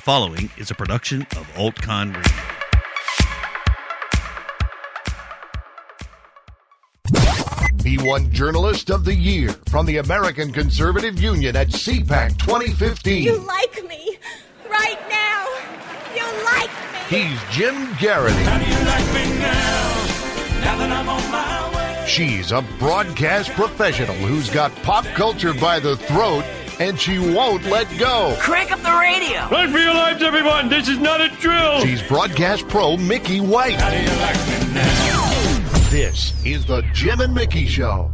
following is a production of AltCon Radio. He won Journalist of the Year from the American Conservative Union at CPAC 2015. You like me right now. You like me. He's Jim Geraghty. How do you like me now? Now that I'm on my way. She's a broadcast professional who's got pop culture by the throat and she won't let go. Crank up the radio. Run for your lives, everyone! This is not a drill! She's broadcast pro Mickey White. How do you like me now? This is the Jim and Mickey Show.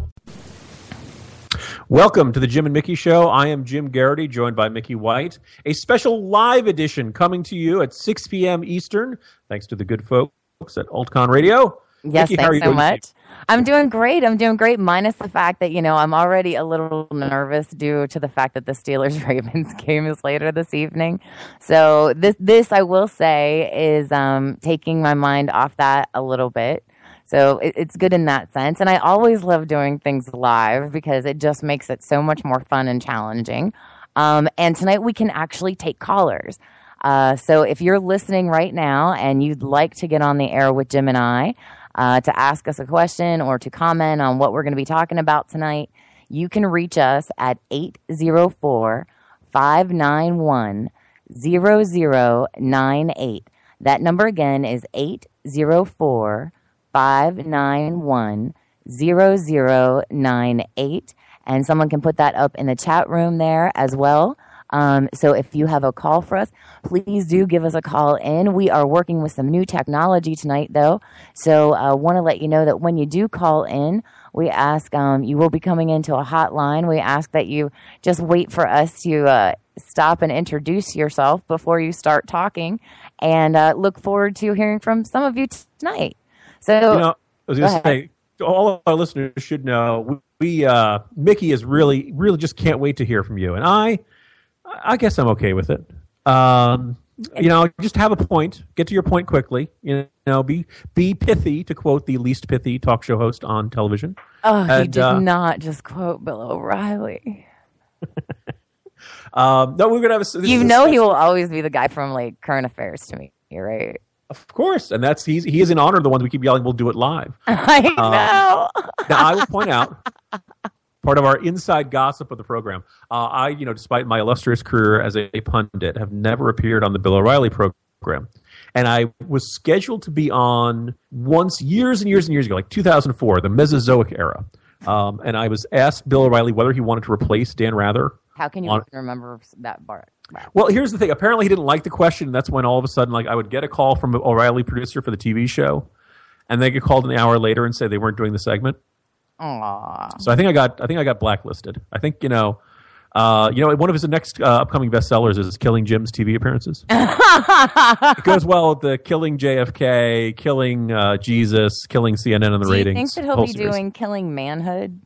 Welcome to the Jim and Mickey Show. I am Jim Geraghty, joined by Mickey White. A special live edition coming to you at 6 p.m. Eastern, thanks to the good folks at AltCon Radio. Yes, Mickey, how are you thanks so doing much. I'm doing great. I'm doing great, minus the fact that, you know, I'm already a little nervous due to the fact that the Steelers Ravens game is later this evening. So this this I will say is um taking my mind off that a little bit. So it, it's good in that sense. And I always love doing things live because it just makes it so much more fun and challenging. Um, and tonight we can actually take callers. Uh, so if you're listening right now and you'd like to get on the air with Jim and I uh, to ask us a question or to comment on what we're going to be talking about tonight, you can reach us at 804 591 0098. That number again is 804 591 0098. And someone can put that up in the chat room there as well. Um, so if you have a call for us, please do give us a call in. We are working with some new technology tonight, though. So I uh, want to let you know that when you do call in, we ask um, you will be coming into a hotline. We ask that you just wait for us to uh, stop and introduce yourself before you start talking, and uh, look forward to hearing from some of you tonight. So, You know, I was going to say, all of our listeners should know, we, uh, Mickey is really, really just can't wait to hear from you. And I, I guess I'm okay with it. Um, you know, just have a point, get to your point quickly. You know, be be pithy, to quote the least pithy talk show host on television. oh, you and, did uh, not just quote Bill O'Reilly. Um, no, we're gonna have. A, You know he will always be the guy from like current affairs to me, You're right? of course, and that's he's he is in honor of the ones we keep yelling. We'll do it live. I Um, know. now I will point out part of our inside gossip of the program. Uh, I, you know, despite my illustrious career as a, pundit, have never appeared on the Bill O'Reilly program. And I was scheduled to be on once years and years and years ago, like 2004, the Mesozoic era. Um, and I was asked Bill O'Reilly whether he wanted to replace Dan Rather. How can you on- remember that part? Well, here's the thing. Apparently, he didn't like the question. And that's when all of a sudden, like, I would get a call from an O'Reilly producer for the TV show, and they get called an hour later and say they weren't doing the segment. Aww. So I think I got I think I got blacklisted. I think you know, uh, you know, one of his next uh, upcoming bestsellers is Killing Jim's TV appearances. it goes well with the Killing JFK, Killing uh, Jesus, Killing CNN and the Do you ratings. think that he'll be series. doing Killing Manhood?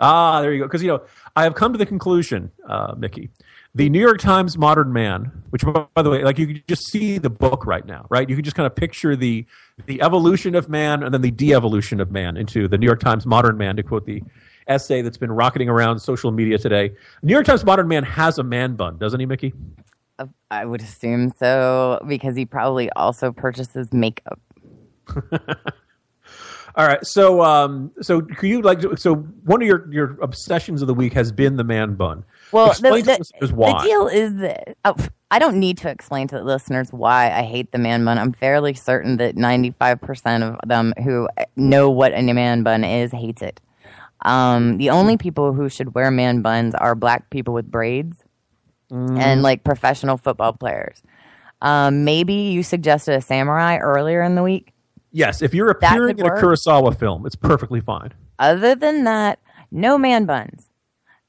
Ah, there you go. Because you know, I have come to the conclusion, uh, Mickey, the New York Times Modern Man, which by the way, like you can just see the book right now, right? You can just kind of picture the the evolution of man and then the de-evolution of man into the New York Times Modern Man, to quote the essay that's been rocketing around social media today. New York Times Modern Man has a man bun, doesn't he, Mickey? I would assume so because he probably also purchases makeup. All right, so um, so can you like so one of your your obsessions of the week has been the man bun. Well, the, why. the deal is that oh, I don't need to explain to the listeners why I hate the man bun. I'm fairly certain that 95% of them who know what a man bun is hates it. Um, the only people who should wear man buns are black people with braids Mm. and like professional football players. Um, maybe you suggested a samurai earlier in the week. Yes, if you're appearing in a work. Kurosawa film, it's perfectly fine. Other than that, no man buns.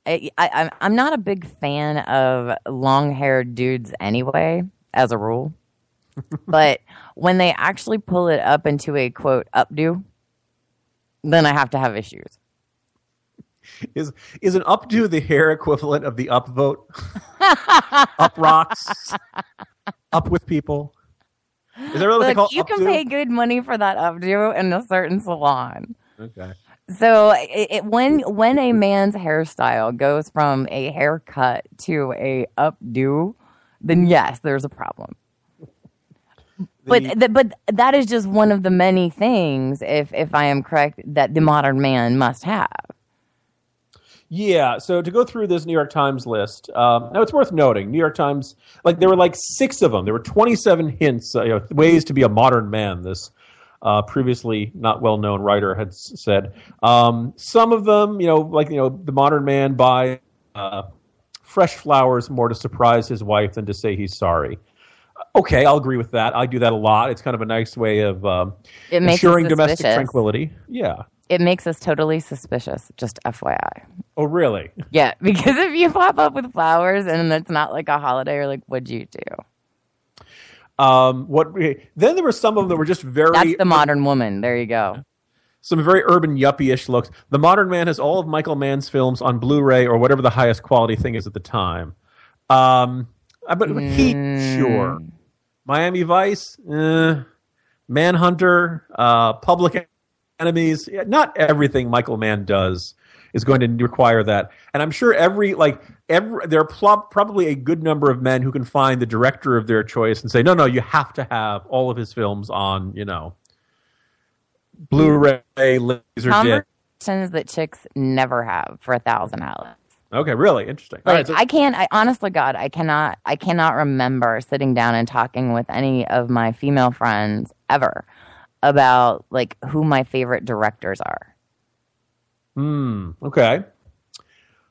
I, I, I'm- I'm not a big fan of long haired dudes anyway, as a rule. but when they actually pull it up into a quote updo, then I have to have issues. Is is an updo the hair equivalent of the upvote? up rocks, up with people. Is that really what they call Look, you can pay good money for that updo in a certain salon. Okay. So it, it, when when a man's hairstyle goes from a haircut to a updo, then yes, there's a problem. But th- but that is just one of the many things, if if I am correct, that the modern man must have. Yeah, so to go through this New York Times list, um, now it's worth noting, New York Times, like there were like six of them. There were 27 hints, uh, you know, ways to be a modern man. This uh, previously not well known writer had said. Um, some of them, you know, like you know, the modern man buy uh, fresh flowers more to surprise his wife than to say he's sorry. Okay, I'll agree with that. I do that a lot. It's kind of a nice way of um, ensuring domestic tranquility. Yeah. It makes us totally suspicious. Just FYI. Oh, really? Yeah, because if you pop up with flowers and it's not like a holiday, you're like, what'd you do? Um, what? Then there were some of them that were just very That's the modern woman. There you go. some very urban yuppie-ish looks. The Modern Man has all of Michael Mann's films on Blu-ray or whatever the highest quality thing is at the time. Um, uh, but Heat, sure. Miami Vice, eh. Manhunter, uh, Public Enemies. Not everything Michael Mann does is going to require that. And I'm sure every like every there are pl- probably a good number of men who can find the director of their choice and say, no, no, you have to have all of his films on, you know, Blu-ray, laser. Conversations that chicks never have for a thousand dollars. Okay, really interesting. Like right, so- I can't. I honestly, God, I cannot. I cannot remember sitting down and talking with any of my female friends ever about like who my favorite directors are. Hmm. Okay.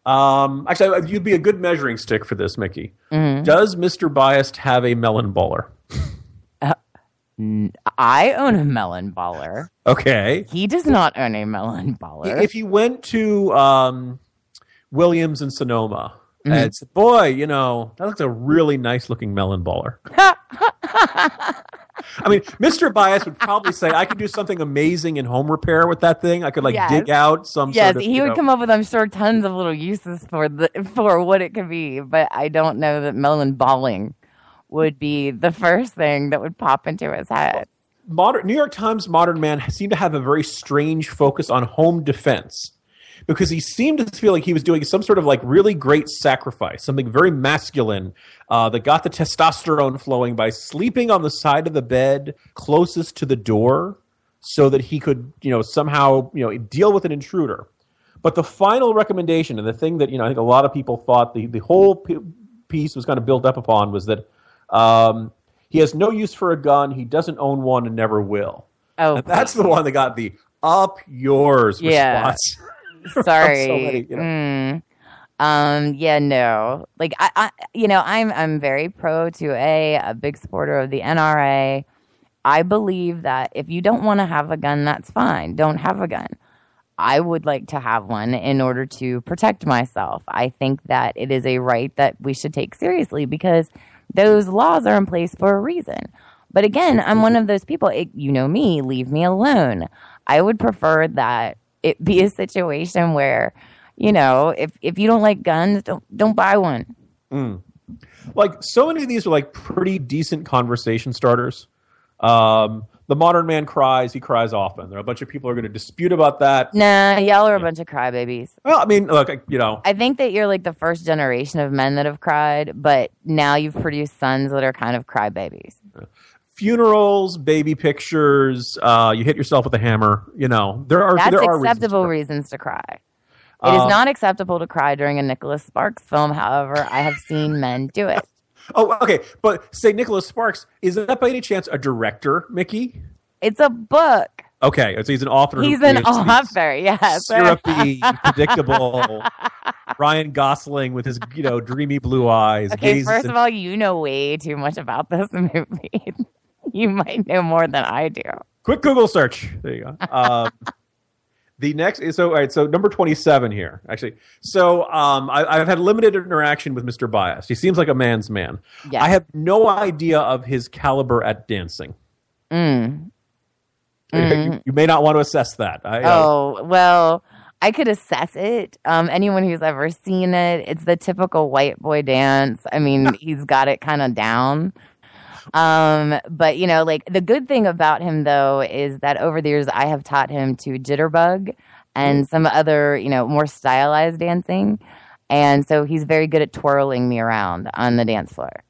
Um, actually, you'd be a good measuring stick for this, Mickey. Mm-hmm. Does Mr. Biased have a melon baller? I own a melon baller. Okay. He does not own a melon baller. If you went to um, Williams and Sonoma Mm-hmm. and said, boy, you know, that looks a really nice looking melon baller. I mean, Mr. Bias would probably say, I could do something amazing in home repair with that thing. I could like Yes. dig out some yes, sort of, he would know- come up with, I'm sure, tons of little uses for the for what it could be. But I don't know that melon balling would be the first thing that would pop into his head. modern New York Times Modern Man seemed to have a very strange focus on home defense because he seemed to feel like he was doing some sort of like really great sacrifice, something very masculine uh, that got the testosterone flowing by sleeping on the side of the bed closest to the door so that he could, you know, somehow, you know, deal with an intruder. But the final recommendation and the thing that, you know, I think a lot of people thought the, the whole p- piece was kind of built up upon was that um, he has no use for a gun, he doesn't own one, and never will. Oh, And that's the one that got the up yours Yeah. response. sorry. so many, you know. Mm. Um, yeah, no. Like I, I you know, I'm I'm very pro to a a big supporter of the NRA. I believe that if you don't want to have a gun, that's fine. Don't have a gun. I would like to have one in order to protect myself. I think that it is a right that we should take seriously because those laws are in place for a reason. But again, I'm one of those people, it, you know me, leave me alone. I would prefer that it be a situation where, you know, if, if you don't like guns, don't don't buy one. like so many of these are like pretty decent conversation starters. Um, the modern man cries; he cries often. There are a bunch of people are going to dispute about that. Nah, y'all are a bunch of crybabies. Well, I mean, look, I- you know, I think that you're like the first generation of men that have cried, but now you've produced sons that are kind of crybabies. Funerals, baby pictures. Uh, you hit yourself with a hammer. You know, there are That's there are reasons acceptable for- reasons to cry. It is Um, not acceptable to cry during a Nicholas Sparks film. However, I have seen men do it. Oh, okay, but say Nicholas Sparks is that by any chance a director, Mickey? It's a book. Okay, so he's an author. He's an author. Yes. Syrupy, predictable Ryan Gosling with his you know dreamy blue eyes. Okay, first of all, you know way too much about this movie. you might know more than I do. quick Google search. There you go. Um, the next is so all right. So number twenty-seven here, actually. So um, I, I've had limited interaction with Mr. Bias. He seems like a man's man. Yes. I have no idea of his caliber at dancing. Mm. You, you may not want to assess that. I, uh, Oh, well, I could assess it. Um, anyone who's ever seen it, it's the typical white boy dance. I mean, he's got it kind of down. Um, but you know, like the good thing about him though is that over the years I have taught him to jitterbug and some other, you know, more stylized dancing. And so he's very good at twirling me around on the dance floor.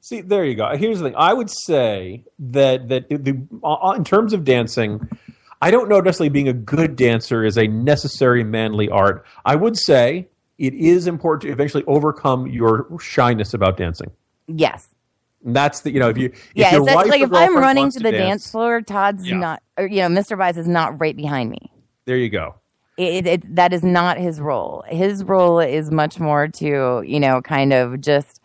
See, there you go. Here's the thing. I would say that that the, uh, in terms of dancing, I don't know necessarily being a good dancer is a necessary manly art. I would say it is important to eventually overcome your shyness about dancing. Yes. That's the you know if you if yeah, wife like if I'm running to the dance, dance floor, Todd's Yeah. not, or you know, Mr. Vice is not right behind me. There you go. It, it, that is not his role. His role is much more to, you know, kind of just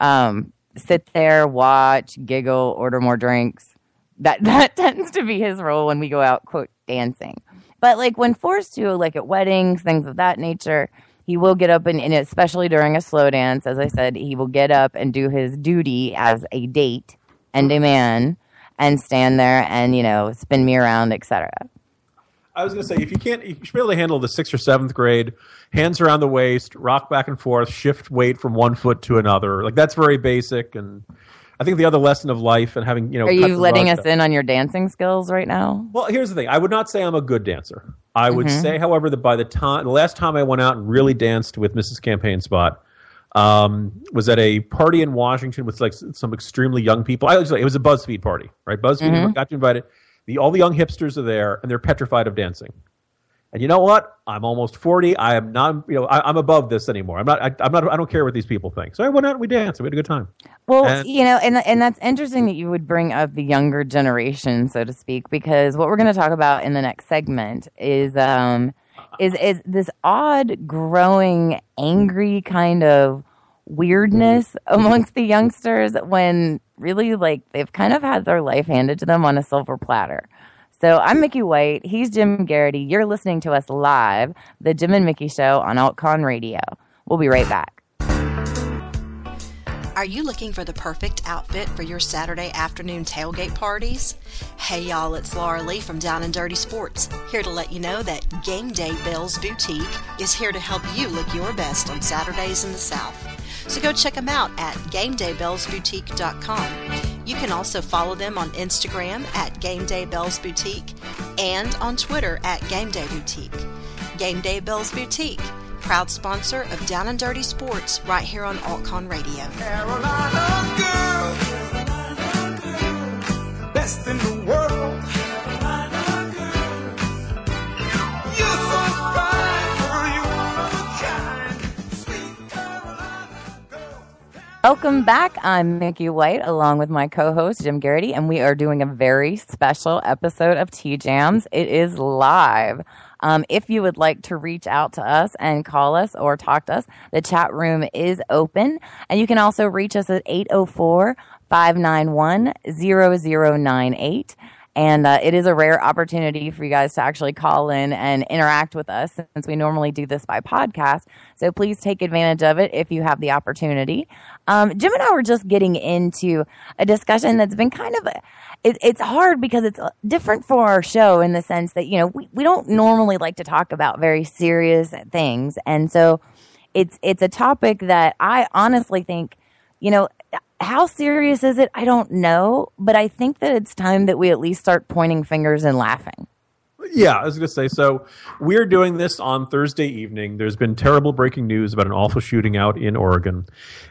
um, sit there, watch, giggle, order more drinks. That that tends to be his role when we go out, quote, dancing. But like when forced to, like at weddings, things of that nature, he will get up and, and especially during a slow dance, as I said, he will get up and do his duty as a date and a man and stand there and, you know, spin me around, etc. I was going to say, if you can't, you should be able to handle the sixth or seventh grade, hands around the waist, rock back and forth, shift weight from one foot to another. Like that's very basic. And I think the other lesson of life and having, you know, Are you letting us in on your dancing skills right now? Well, here's the thing. I would not say I'm a good dancer. I would Mm-hmm. say, however, that by the time the last time I went out and really danced with Mrs. Campaign Spot um, was at a party in Washington with like some extremely young people. I was like, it was a BuzzFeed party, right? BuzzFeed Mm-hmm. got you invited. The all the young hipsters are there, and they're petrified of dancing. And you know what? I'm almost forty. I am not. You know, I, I'm above this anymore. I'm not. I, I'm not. I don't care what these people think. So I went out and we danced. and We had a good time. Well, And- you know, and and that's interesting that you would bring up the younger generation, so to speak, because what we're going to talk about in the next segment is um is is this odd, growing, angry kind of weirdness amongst the youngsters when really like they've kind of had their life handed to them on a silver platter. So I'm Mickey White. He's Jim Geraghty. You're listening to us live, the Jim and Mickey Show on AltCon Radio. We'll be right back. Are you looking for the perfect outfit for your Saturday afternoon tailgate parties? Hey y'all, it's Laura Lee from Down and Dirty Sports, here to let you know that Game Day Bells Boutique is here to help you look your best on Saturdays in the South. So go check them out at GameDayBellsBoutique.com. You can also follow them on Instagram at Game Day Bells Boutique and on Twitter at gamedayboutique. Day Boutique. Game Day Bells Boutique, proud sponsor of Down and Dirty Sports right here on AltCon Radio. Carolina girl, best in the world. Welcome back. I'm Mickey White along with my co host Jim Geraghty, and we are doing a very special episode of TJAMS. It is live. Um, if you would like to reach out to us and call us or talk to us, the chat room is open. And you can also reach us at 804 591 0098. And uh, it is a rare opportunity for you guys to actually call in and interact with us since we normally do this by podcast. So please take advantage of it if you have the opportunity. Um, Jim and I were just getting into a discussion that's been kind of, it, it's hard because it's different for our show in the sense that, you know, we, we don't normally like to talk about very serious things. And so it's, it's a topic that I honestly think, you know, how serious is it? I don't know, but I think that it's time that we at least start pointing fingers and laughing. Yeah, I was going to say. So we're doing this on Thursday evening. There's been terrible breaking news about an awful shooting out in Oregon,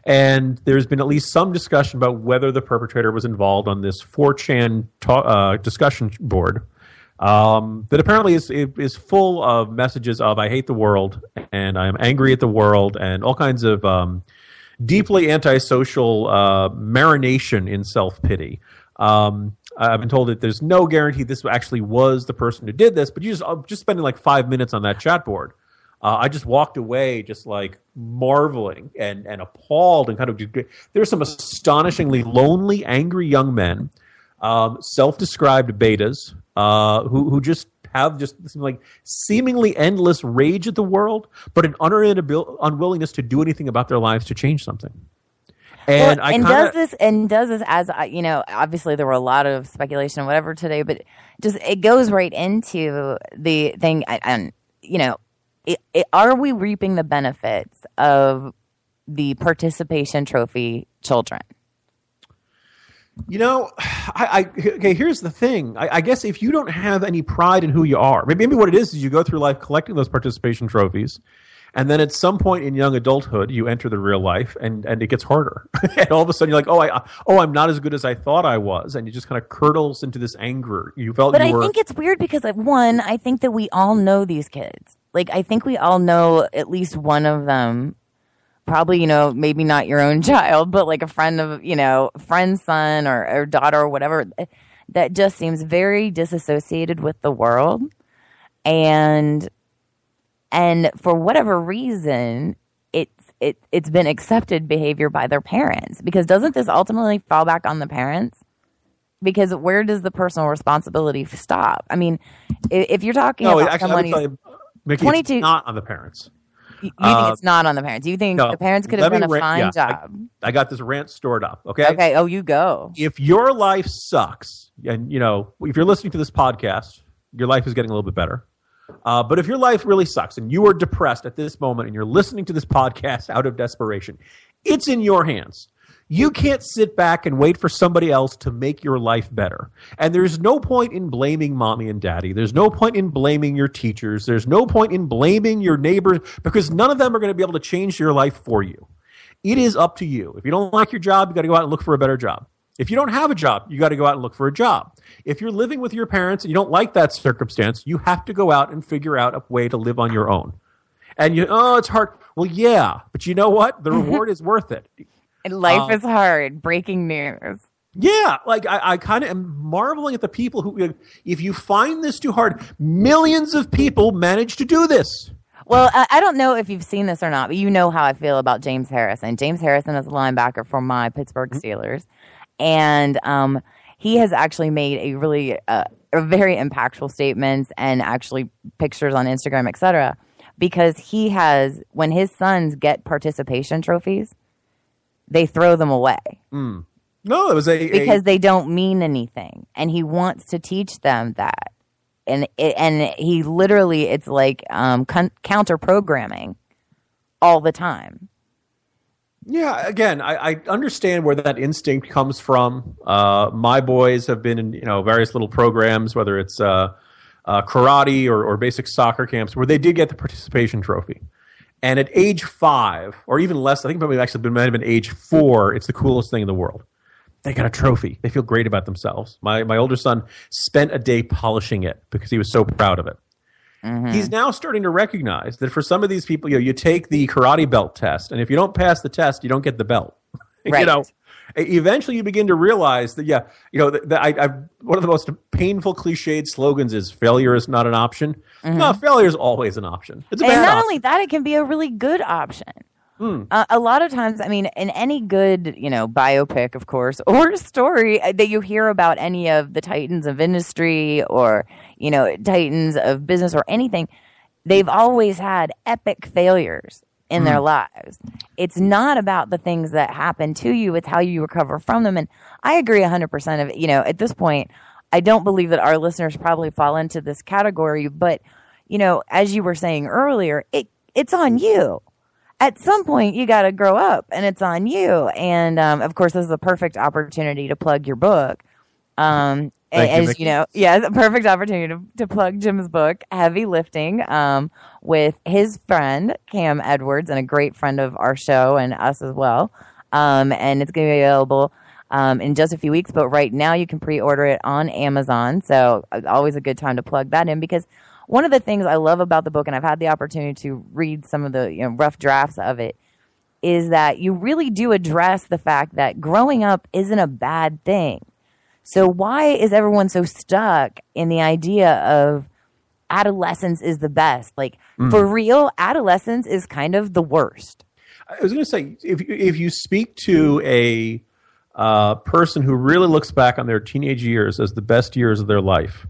and there's been at least some discussion about whether the perpetrator was involved on this 4chan ta- uh, discussion board um, that apparently is is full of messages of "I hate the world" and "I am angry at the world" and all kinds of um, deeply antisocial uh, marination in self pity. Um, I've been told that there's no guarantee this actually was the person who did this, but you just uh, just spending like five minutes on that chat board. Uh, I just walked away just like marveling and, and appalled and kind of there's some astonishingly lonely, angry young men, um, self-described betas uh, who who just have just like seemingly endless rage at the world, but an utter inabil- unwillingness to do anything about their lives to change something. And Well, I and kinda, does this and does this as I- you know obviously there were a lot of speculation and whatever today but just it goes right into the thing and- and you know it, it, are we reaping the benefits of the participation trophy children You know, I, I okay. Here's the thing. I, I guess if you don't have any pride in who you are, maybe, maybe what it is is you go through life collecting those participation trophies, And then at some point in young adulthood, you enter the real life, and, and it gets harder. and all of a sudden, you're like, oh, I oh, I'm not as good as I thought I was, and you just kind of curdles into this anger. You felt But you I were. think it's weird because, like, one, I think that we all know these kids. Like, I think we all know at least one of them. Probably, you know, maybe not your own child, but like a friend of, you know, friend's son or, or daughter or whatever, that just seems very disassociated with the world. And, and for whatever reason, it's, it, it's been accepted behavior by their parents because doesn't this ultimately fall back on the parents? because where does the personal responsibility stop? I mean, i- if you're talking no, about actually, someone who's, you, Mickey, 22 it's not on the parents. You, you uh, think it's not on the parents. You think no, the parents could have done a me ra- fine yeah, I- job. I got this rant stored up. Okay. okay. Oh, you go. If your life sucks, and you know, if you're listening to this podcast, your life is getting a little bit better. Uh, but if your life really sucks and you are depressed at this moment and you're listening to this podcast out of desperation, it's in your hands. You can't sit back and wait for somebody else to make your life better. And there's no point in blaming mommy and daddy. There's no point in blaming your teachers. There's no point in blaming your neighbors because none of them are going to be able to change your life for you. It is up to you. If you don't like your job, you got to go out and look for a better job. If you don't have a job, you got to go out and look for a job. If you're living with your parents and you don't like that circumstance, you have to go out and figure out a way to live on your own. And you, oh, it's hard. Well, yeah, but you know what? The reward is worth it. Life Uh, is hard. Breaking news. Yeah, like I, I kind of am marveling at the people who, if you find this too hard, millions of people manage to do this. Well, I, I don't know if you've seen this or not, but you know how I feel about James Harrison. James Harrison is a linebacker for my Pittsburgh Mm-hmm. Steelers, and um, he has actually made a really uh, a very impactful statements and actually pictures on Instagram, etc. Because he has, when his sons get participation trophies, they throw them away No, it was a, a- because they don't mean anything, and he wants to teach them that. And it, and he literally, it's like um, con- counter programming all the time. Yeah, again, I, I understand where that instinct comes from. Uh, my boys have been in you know various little programs, whether it's uh, uh, karate or, or basic soccer camps, where they did get the participation trophy. And at age five, or even less, I think maybe actually been might have been age four. It's the coolest thing in the world. They got a trophy. They feel great about themselves. My my older son spent a day polishing it because he was so proud of it. Mm-hmm. He's now starting to recognize that for some of these people, you know, you take the karate belt test, and if you don't pass the test, you don't get the belt. you know, eventually you begin to realize that, yeah, you know, that, that I, I, one of the most painful cliched slogans is "failure is not an option." No, failure is always an option. It's a and bad not option. only that, it can be a really good option. Hmm. Uh, a lot of times, I mean, in any good, you know, biopic, of course, or story uh, that you hear about any of the titans of industry or, you know, titans of business or anything, they've always had epic failures in Hmm. their lives. It's not about the things that happen to you, it's how you recover from them. And I agree 100% of it. You know, at this point, I don't believe that our listeners probably fall into this category, but, you know, as you were saying earlier, it, it's on you at some point you got to grow up and it's on you and um, of course this is a perfect opportunity to plug your book um, Thank as Mickey. you know yeah it's a perfect opportunity to, to plug jim's book heavy lifting um, with his friend cam edwards and a great friend of our show and us as well um, and it's going to be available um, in just a few weeks but right now you can pre-order it on amazon so uh, always a good time to plug that in because one of the things I love about the book, and I've had the opportunity to read some of the you know, rough drafts of it, is that you really do address the fact that growing up isn't a bad thing. So why is everyone so stuck in the idea of adolescence is the best? Like for real, adolescence is kind of the worst. I was going to say if if you speak to a uh, person who really looks back on their teenage years as the best years of their life,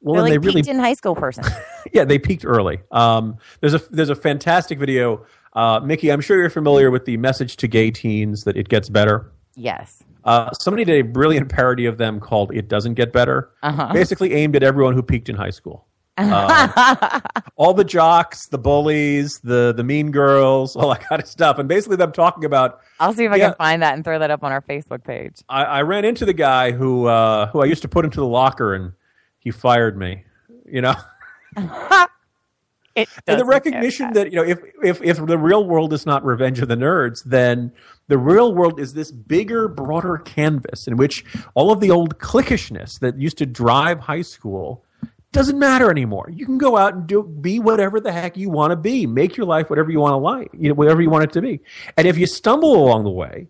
well, They're like they really peaked in high school person. yeah they peaked early. Um, there's a there's a fantastic video, uh, Mickey. I'm sure you're familiar with the message to gay teens that it gets better. yes. Uh, somebody did a brilliant parody of them called "It Doesn't Get Better," basically aimed at everyone who peaked in high school. Uh, all the jocks, the bullies, the the mean girls, all that kind of stuff, and basically them talking about I'll see if I Yeah. can find that and throw that up on our Facebook page. I, I ran into the guy who uh, who I used to put into the locker, and he fired me. You know, It and the recognition get that you know if if if the real world is not Revenge of the Nerds, then the real world is this bigger, broader canvas in which all of the old cliquishness that used to drive high school doesn't matter anymore. You can go out and do be whatever the heck you want to be, make your life whatever you want to like, you know, whatever you want it to be. And if you stumble along the way,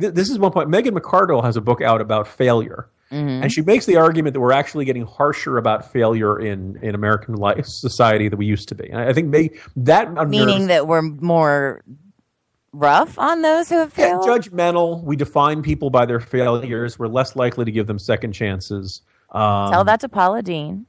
th- this is one point. Megan McArdle has a book out about failure. And she makes the argument that we're actually getting harsher about failure in, in American life society than we used to be. And I think they, that Meaning that we're more rough on those who have yeah, failed. judgmental. We define people by their failures. We're less likely to give them second chances. Um, Tell that to Paula Deen.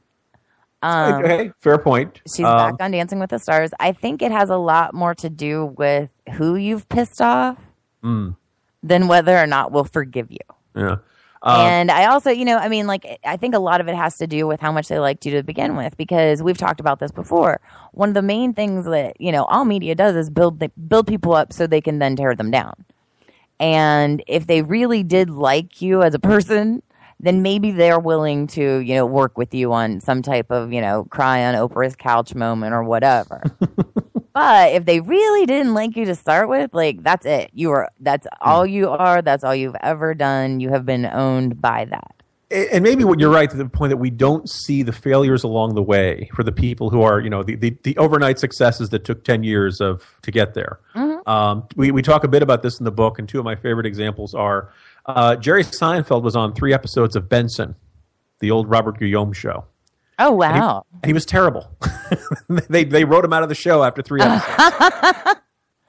Um, okay, fair point. She's Um, back on Dancing with the Stars. I think it has a lot more to do with who you've pissed off Mm. than whether or not we'll forgive you. Yeah. Um, and I also, you know, I mean, like, I think a lot of it has to do with how much they liked you to begin with, because we've talked about this before. One of the main things that you know all media does is build the, build people up so they can then tear them down. And if they really did like you as a person, then maybe they're willing to, you know, work with you on some type of, you know, cry on Oprah's couch moment or whatever. but if they really didn't like you to start with, like that's it. You are that's all you are, that's all you've ever done. You have been owned by that. and maybe what you're right to the point that we don't see the failures along the way for the people who are, you know, the, the, the overnight successes that took 10 years of to get there. Um, we, we talk a bit about this in the book, and two of my favorite examples are uh, Jerry Seinfeld was on three episodes of Benson, the old Robert Guillaume show. Oh And he- wow. And he was terrible. they, they wrote him out of the show after three episodes.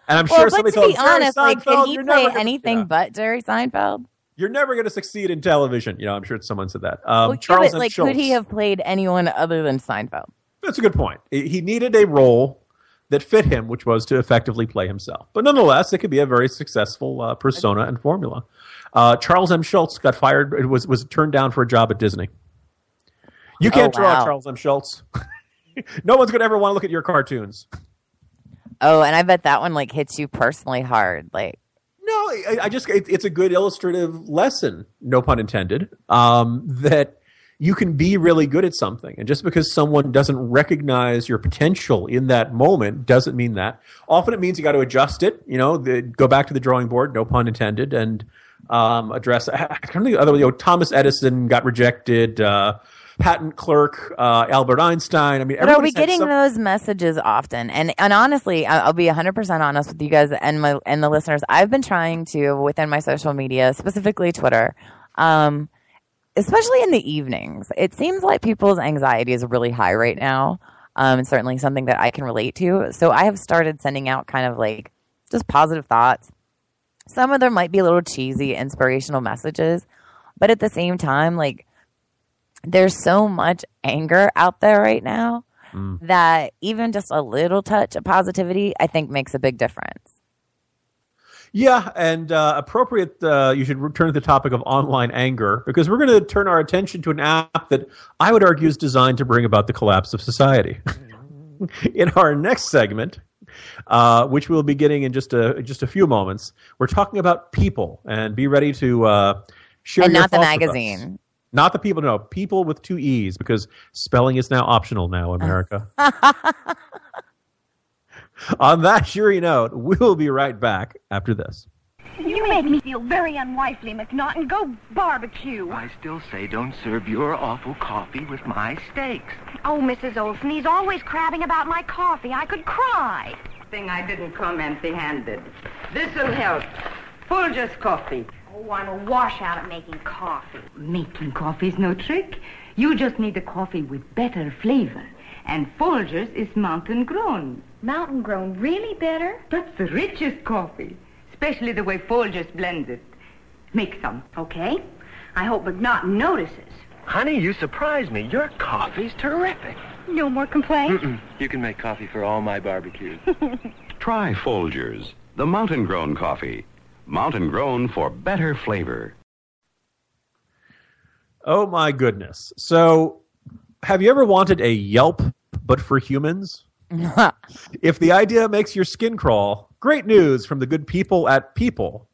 and I'm well, sure somebody to told him, "Jerry honest, like, Seinfeld, could he play gonna-" anything Yeah. but Jerry Seinfeld? You're never going to succeed in television. You know, I'm sure someone said that. Um, Well, Charles but, like, Schulz. could he have played anyone other than Seinfeld? That's a good point. He needed a role that fit him, which was to effectively play himself. But nonetheless, it could be a very successful uh, persona and formula. Uh, Charles M. Schulz got fired. It was was turned down for a job at Disney. You can't Oh, draw. Charles M. Schulz. no one's going to ever want to look at your cartoons. Oh, and I bet that one like hits you personally hard. Like, No, I, I just it, it's a good illustrative lesson, no pun intended, um, that you can be really good at something, and just because someone doesn't recognize your potential in that moment doesn't mean that. Often it means you got to adjust it. You know, the, go back to the drawing board, no pun intended, and um, address. I can't think other. You know, Thomas Edison got rejected. Uh, patent clerk uh, Albert Einstein. I mean, but are we getting some- those messages often? And and honestly, I'll be hundred percent honest with you guys and my and the listeners. I've been trying to within my social media, specifically Twitter, um, especially in the evenings. It seems like people's anxiety is really high right now. Um, and certainly something that I can relate to. So I have started sending out kind of like just positive thoughts. Some of them might be a little cheesy, inspirational messages, but at the same time, like there's so much anger out there right now that even just a little touch of positivity, I think, makes a big difference. Yeah, and uh, appropriate. Uh, you should return to the topic of online anger because we're going to turn our attention to an app that I would argue is designed to bring about the collapse of society. in our next segment, uh, which we'll be getting in just a just a few moments, we're talking about people, and be ready to uh, share and not the thoughts with us. magazine. Not the people, no, people with two e's because spelling is now optional now, America. On that cheery note, we'll be right back after this. You make me feel very unwifely, McNaughton. Go barbecue. I still say don't serve your awful coffee with my steaks. Oh, Mrs. Olson, he's always crabbing about my coffee. I could cry. Thing I didn't come empty-handed. This'll help. Folgers coffee. Oh, I'm a washout at making coffee. Making coffee's no trick. You just need a coffee with better flavor. And Folgers is mountain grown. Mountain grown, really better? That's the richest coffee. Especially the way Folgers blends it. Make some. Okay. I hope McNaughton notices. Honey, you surprise me. Your coffee's terrific. No more complaints? Mm-mm. You can make coffee for all my barbecues. Try Folgers, the mountain grown coffee. Mountain grown for better flavor. Oh my goodness. So, have you ever wanted a Yelp but for humans? if the idea makes your skin crawl, great news from the good people at People.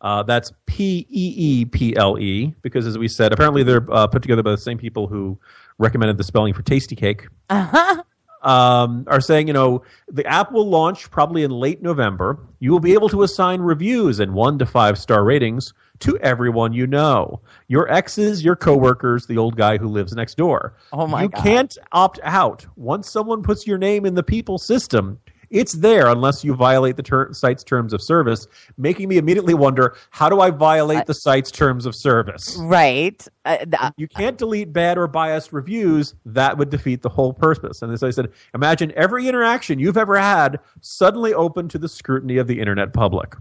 Uh, that's P E E P L E, because as we said, apparently they're uh, put together by the same people who recommended the spelling for Tastykake. Uh-huh. um, are saying, you know, the app will launch probably in late November. You will be able to assign reviews and one to five star ratings to everyone you know your exes, your coworkers, the old guy who lives next door. Oh my You God. can't opt out. Once someone puts your name in the people system, it's there unless you violate the ter- site's terms of service, making me immediately wonder how do I violate the site's terms of service? Right. Uh, th- You can't delete bad or biased reviews. That would defeat the whole purpose. And as I said, imagine every interaction you've ever had suddenly open to the scrutiny of the internet public.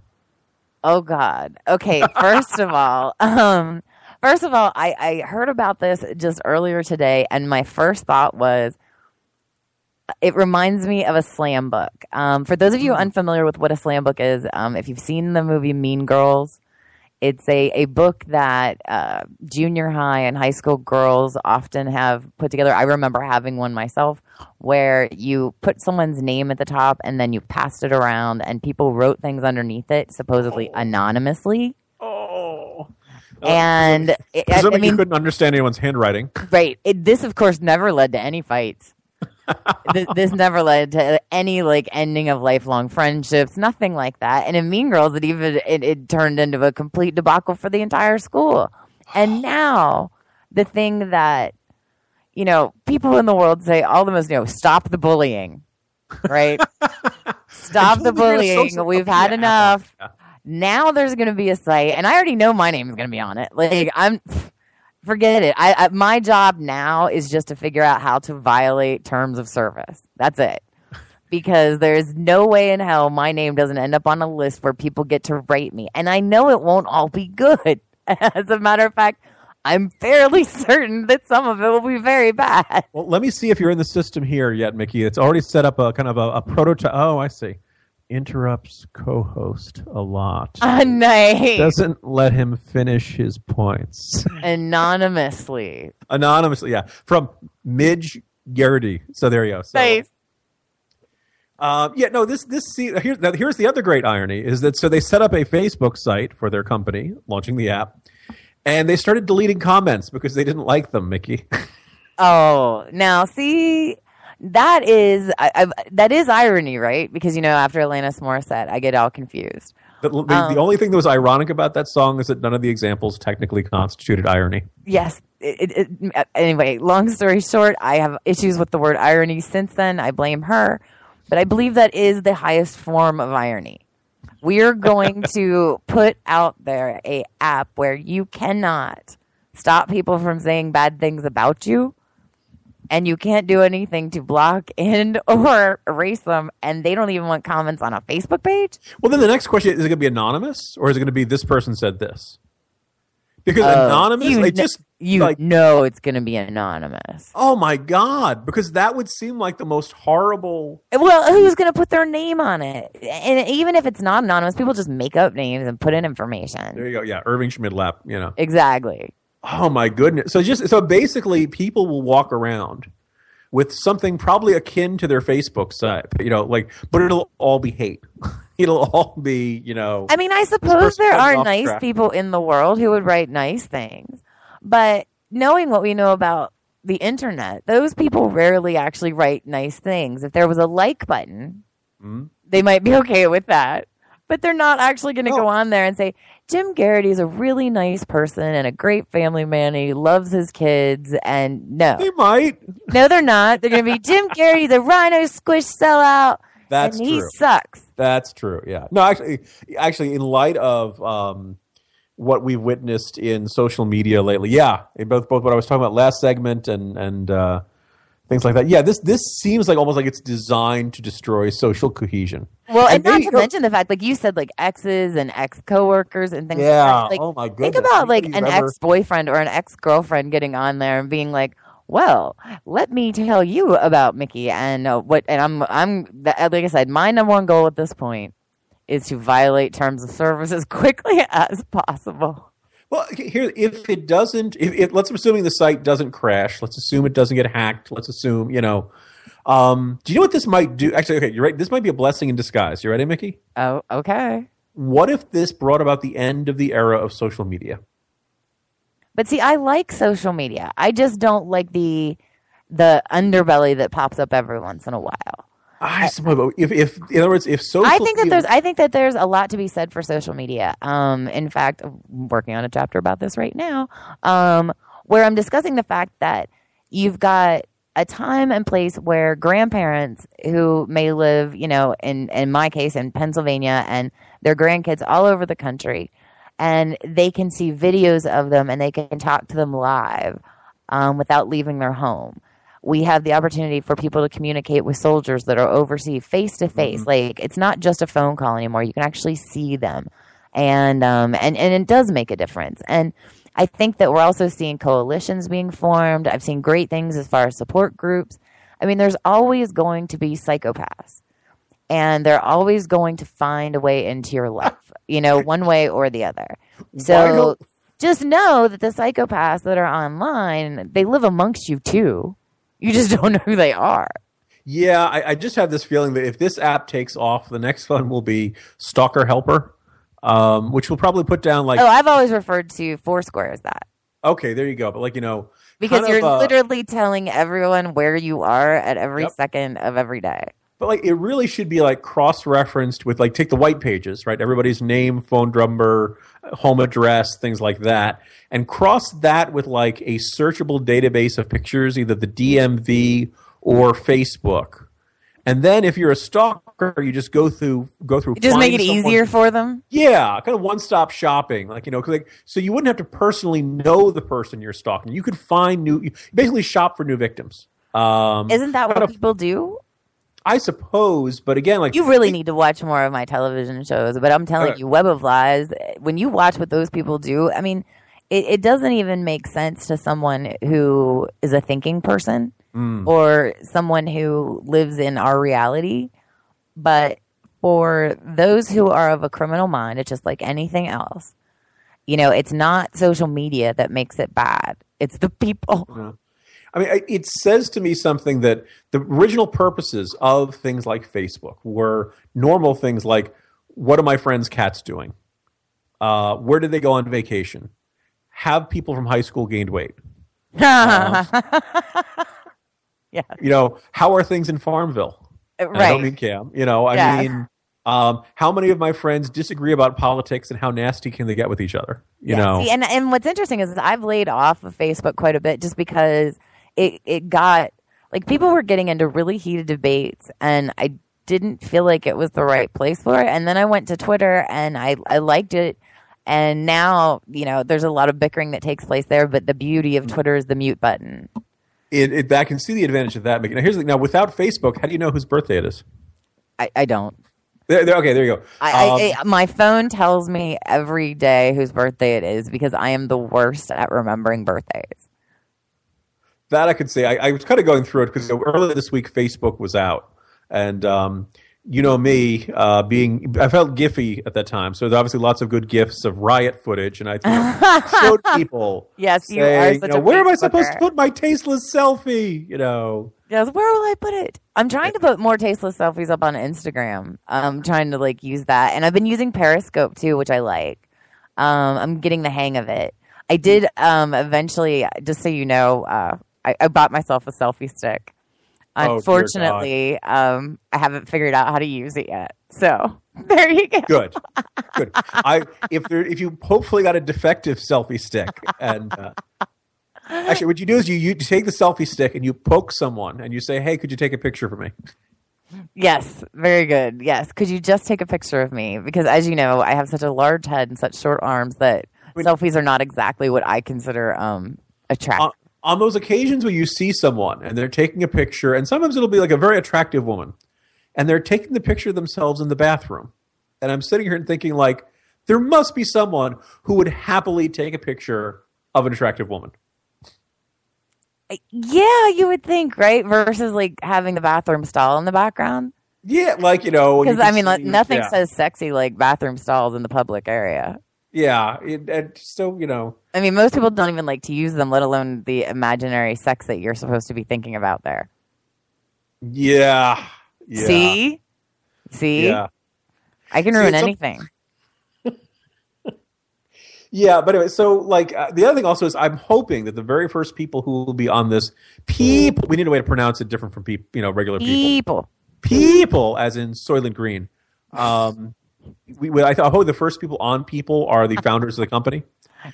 Oh God. Okay. First of all, um, first of all, I, I heard about this just earlier today, and my first thought was, it reminds me of a slam book. Um, for those of you unfamiliar with what a slam book is, um, if you've seen the movie Mean Girls, it's a, a book that uh, junior high and high school girls often have put together. I remember having one myself where you put someone's name at the top and then you passed it around and people wrote things underneath it, supposedly anonymously. Oh. And it, I, I Presuming you mean, couldn't understand anyone's handwriting. right. It, this, of course, never led to any fights. This, this never led to any like ending of lifelong friendships, nothing like that. And in Mean Girls, it even it, it turned into a complete debacle for the entire school. And now, the thing that you know, people in the world say all the most, you know, stop the bullying, right? stop the Until they're gonna bullying. We've had Yeah. enough. Now there's going to be a site, and I already know my name is going to be on it. Like I'm, forget it. I, I my job now is just to figure out how to violate terms of service. That's it. Because there's no way in hell my name doesn't end up on a list where people get to rate me, and I know it won't all be good. As a matter of fact, I'm fairly certain that some of it will be very bad. Well, let me see if you're in the system here yet, Mickey. It's already set up a kind of a, a prototype. Oh, I see. Interrupts co-host a lot. Ah, nice. Doesn't let him finish his points. Anonymously. Anonymously, yeah. From Midge Geraghty. So there you go. So, Nice. Um, yeah, no. This this see, here's now, here's the other great irony is that so they set up a Facebook site for their company, launching the app, and they started deleting comments because they didn't like them, Mickey. Oh, now see, that is I, I, that is irony, right? Because you know, after Alanis Morissette, I get all confused. the, the, Um, the only thing that was ironic about that song is that none of the examples technically constituted irony. Yes. It, it, it, anyway, long story short, I have issues with the word irony since then. I blame her, but I believe that is the highest form of irony. We're going to put out there a app where you cannot stop people from saying bad things about you and you can't do anything to block and or erase them and they don't even want comments on a Facebook page. Well, then the next question is: Is it going to be anonymous, or is it going to be this person said this? Because Oh, anonymous, you kn- just you like know it's going to be anonymous. oh my god, because that would seem like the most horrible. Eh, well, who's going to put their name on it? And even if it's not anonymous, people just make up names and put in information. There you go. Yeah, Irving Schmidlap. You know. Exactly. Oh my goodness. So just so basically, people will walk around with something probably akin to their Facebook site. You know, like, but it'll all be hate. it'll all be, you know. I mean, I suppose there are nice track. people in the world who would write nice things. But knowing what we know about the internet, those people rarely actually write nice things. If there was a like button, Mhm. they might be okay with that. But they're not actually going to go on there and say, Jim Geraghty is a really nice person and a great family man and he loves his kids. And no, They might. no, they're not. They're going to be Jim Geraghty, the RINO squish sellout. That's and he true. sucks. That's true. Yeah. No, actually, actually, in light of um, what we've witnessed in social media lately, yeah, both both what I was talking about last segment and and uh, things like that. Yeah, this this seems like almost like it's designed to destroy social cohesion. Well, and, not maybe- to mention the fact, like you said, like exes and ex coworkers and things Yeah. like that. Like, oh my goodness. think about like an ever- ex boyfriend or an ex girlfriend getting on there and being like, "Well, let me tell you about Mickey and uh, what." And I'm, I'm, th- like I said, my number one goal at this point is to violate terms of service as quickly as possible. Well, here, if it doesn't, if, if let's assuming the site doesn't crash, let's assume it doesn't get hacked. Let's assume, you know, um, do you know what this might do? Actually, okay, you're right. This might be a blessing in disguise. You ready, Mickey? Oh, okay. What if this brought about the end of the era of social media? But see, I like social media. I just don't like the the underbelly that pops up every once in a while. I suppose, if, if in other words, if social, I think that there's I think that there's a lot to be said for social media. Um, in fact, I'm working on a chapter about this right now, um, where I'm discussing the fact that you've got a time and place where grandparents who may live, you know, in in my case in Pennsylvania and their grandkids all over the country, and they can see videos of them and they can talk to them live um, without leaving their home we have the opportunity for people to communicate with soldiers that are overseas face to face. Like it's not just a phone call anymore. You can actually see them, and um, and and it does make a difference. And I think that we're also seeing coalitions being formed. I've seen great things as far as support groups. I mean, there's always going to be psychopaths, and they're always going to find a way into your life. You know, one way or the other. So. Just know that the psychopaths that are online, they live amongst you too. You just don't know who they are. Yeah, I, I just have this feeling that if this app takes off, the next one will be Stalker Helper, um, which will probably put down like, oh, I've always referred to Foursquare as that okay, there you go. But like you know, because kind you're uh, literally telling everyone where you are at every Yep. second of every day. But like it really should be like cross-referenced with like take the white pages, right? Everybody's name, phone number, home address, things like that, and cross that with like a searchable database of pictures, either the DMV or Facebook. And then if you're a stalker, you just go through go through. Just make it someone- easier for them. Yeah, kind of one-stop shopping, like you know, like so you wouldn't have to personally know the person you're stalking. You could find new, basically shop for new victims. Um, Isn't that what of- people do? I suppose, but again, like You really need to watch more of my television shows. But I'm telling Uh, you, Web of Lies, when you watch what those people do, I mean, it, it doesn't even make sense to someone who is a thinking person Mm. or someone who lives in our reality. But for those who are of a criminal mind, it's just like anything else. You know, it's not social media that makes it bad. It's the people. I mean, it says to me something that the original purposes of things like Facebook were normal things like, what are my friends' cats doing? Uh, where did they go on vacation? Have people from high school gained weight? yeah. You know, how are things in Farmville? And I don't mean Cam. You know, I Yes. mean, um, how many of my friends disagree about politics and how nasty can they get with each other? You know, see, and and what's interesting is I've laid off of Facebook quite a bit just because it it got like people were getting into really heated debates, and I didn't feel like it was the right place for it. And then I went to Twitter, and I I liked it. And now, you know, there's a lot of bickering that takes place there, but the beauty of Twitter is the mute button. it, it, I can see the advantage of that. Now, here's the, now without Facebook, how do you know whose birthday it is? I, I don't. There, there- okay, there you go. I, Um, I, I, my phone tells me every day whose birthday it is because I am the worst at remembering birthdays. That I could say. I, I was kind of going through it because earlier this week Facebook was out, and um, you know me uh, being I felt Giphy at that time, so there's obviously lots of good gifs of riot footage, and I you know, showed people. Yes, you saying, are you such know, a where am I supposed to put my tasteless selfie? You know, Yes, where will I put it? I'm trying to put more tasteless selfies up on Instagram. I'm trying to like use that, and I've been using Periscope too, which I like. Um, I'm getting the hang of it. I did um, eventually, just so you know, uh, I, I bought myself a selfie stick. Oh. Unfortunately, um, I haven't figured out how to use it yet. So there you go. good, good. I if there if you hopefully got a defective selfie stick, and uh, actually what you do is you you take the selfie stick and you poke someone and you say, hey, could you take a picture for me? Yes, very good. Yes. Could you just take a picture of me? Because as you know, I have such a large head and such short arms that selfies are not exactly what I consider um attractive. On, those occasions where you see someone and they're taking a picture, and sometimes it'll be like a very attractive woman, and they're taking the picture of themselves in the bathroom, and I'm sitting here and thinking like, there must be someone who would happily take a picture of an attractive woman. yeah, you would think, right? Versus like having the bathroom stall in the background. Yeah, like you know, Because I mean, like, see- nothing yeah. says sexy like bathroom stalls in the public area. Yeah, it, and so you know, I mean, most people don't even like to use them, let alone the imaginary sex that you're supposed to be thinking about there. yeah, yeah. See, see, Yeah. I can See, ruin anything. Yeah, but anyway, so like uh, the other thing also is I'm hoping that the very first people who will be on this people we need a way to pronounce it different from people, you know, regular people. People. People, as in Soylent Green. Um, we, we, I, hope the first people on people are the founders of the company.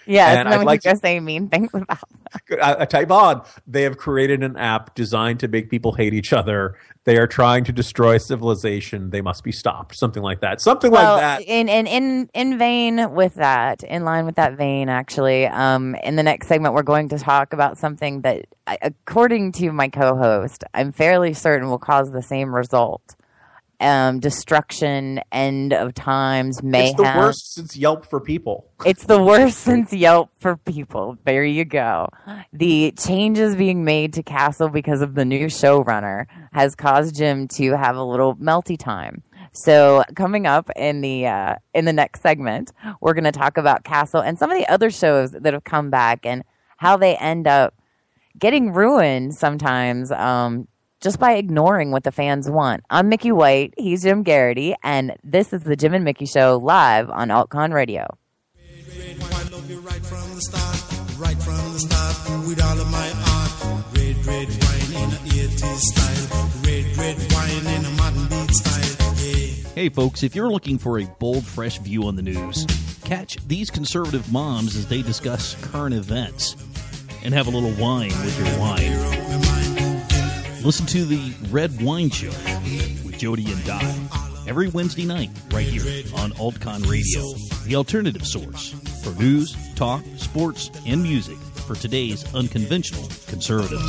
Yes, And then I'd like go say mean things about. I, I type on. They have created an app designed to make people hate each other. They are trying to destroy civilization. They must be stopped. Something like that. Something well, like that. in in in in vein with that, in line with that vein, actually, um, in the next segment, we're going to talk about something that, according to my co-host, I'm fairly certain will cause the same result: um, destruction, end of times, mayhem. It's the worst since Yelp for people. It's the worst since Yelp for people. There you go. The changes being made to Castle because of the new showrunner has caused Jim to have a little melty time. So coming up in the uh, in the next segment, we're going to talk about Castle and some of the other shows that have come back and how they end up getting ruined sometimes um, just by ignoring what the fans want. I'm Mickey White. He's Jim Geraghty, and this is the Jim and Mickey Show live on AltCon Radio. right from the start, right from the start, with all of my heart. Red, red wine in a 80s style, red, red wine in a modern beat style. Yeah. Hey, folks, if you're looking for a bold, fresh view on the news, catch these conservative moms as they discuss current events and have a little wine with your wine. Listen to the Red Wine Show with Jody and Di every Wednesday night right here on Altcon Radio, the alternative source for news, talk, sports, and music for today's unconventional conservatives.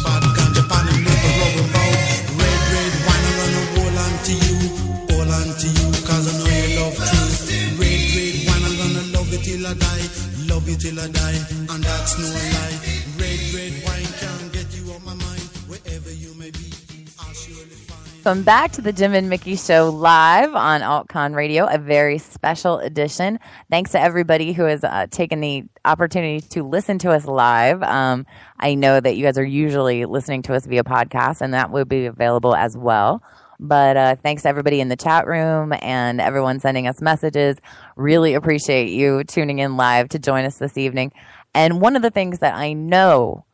Till I die, love you till I die, and that's no lie. Red, red wine can't get Welcome back to the Jim and Mickey Show live on AltCon Radio, a very special edition. Thanks to everybody who has uh, taken the opportunity to listen to us live. Um, I know that you guys are usually listening to us via podcast, and that will be available as well. But uh, thanks to everybody in the chat room and everyone sending us messages. Really appreciate you tuning in live to join us this evening. And one of the things that I know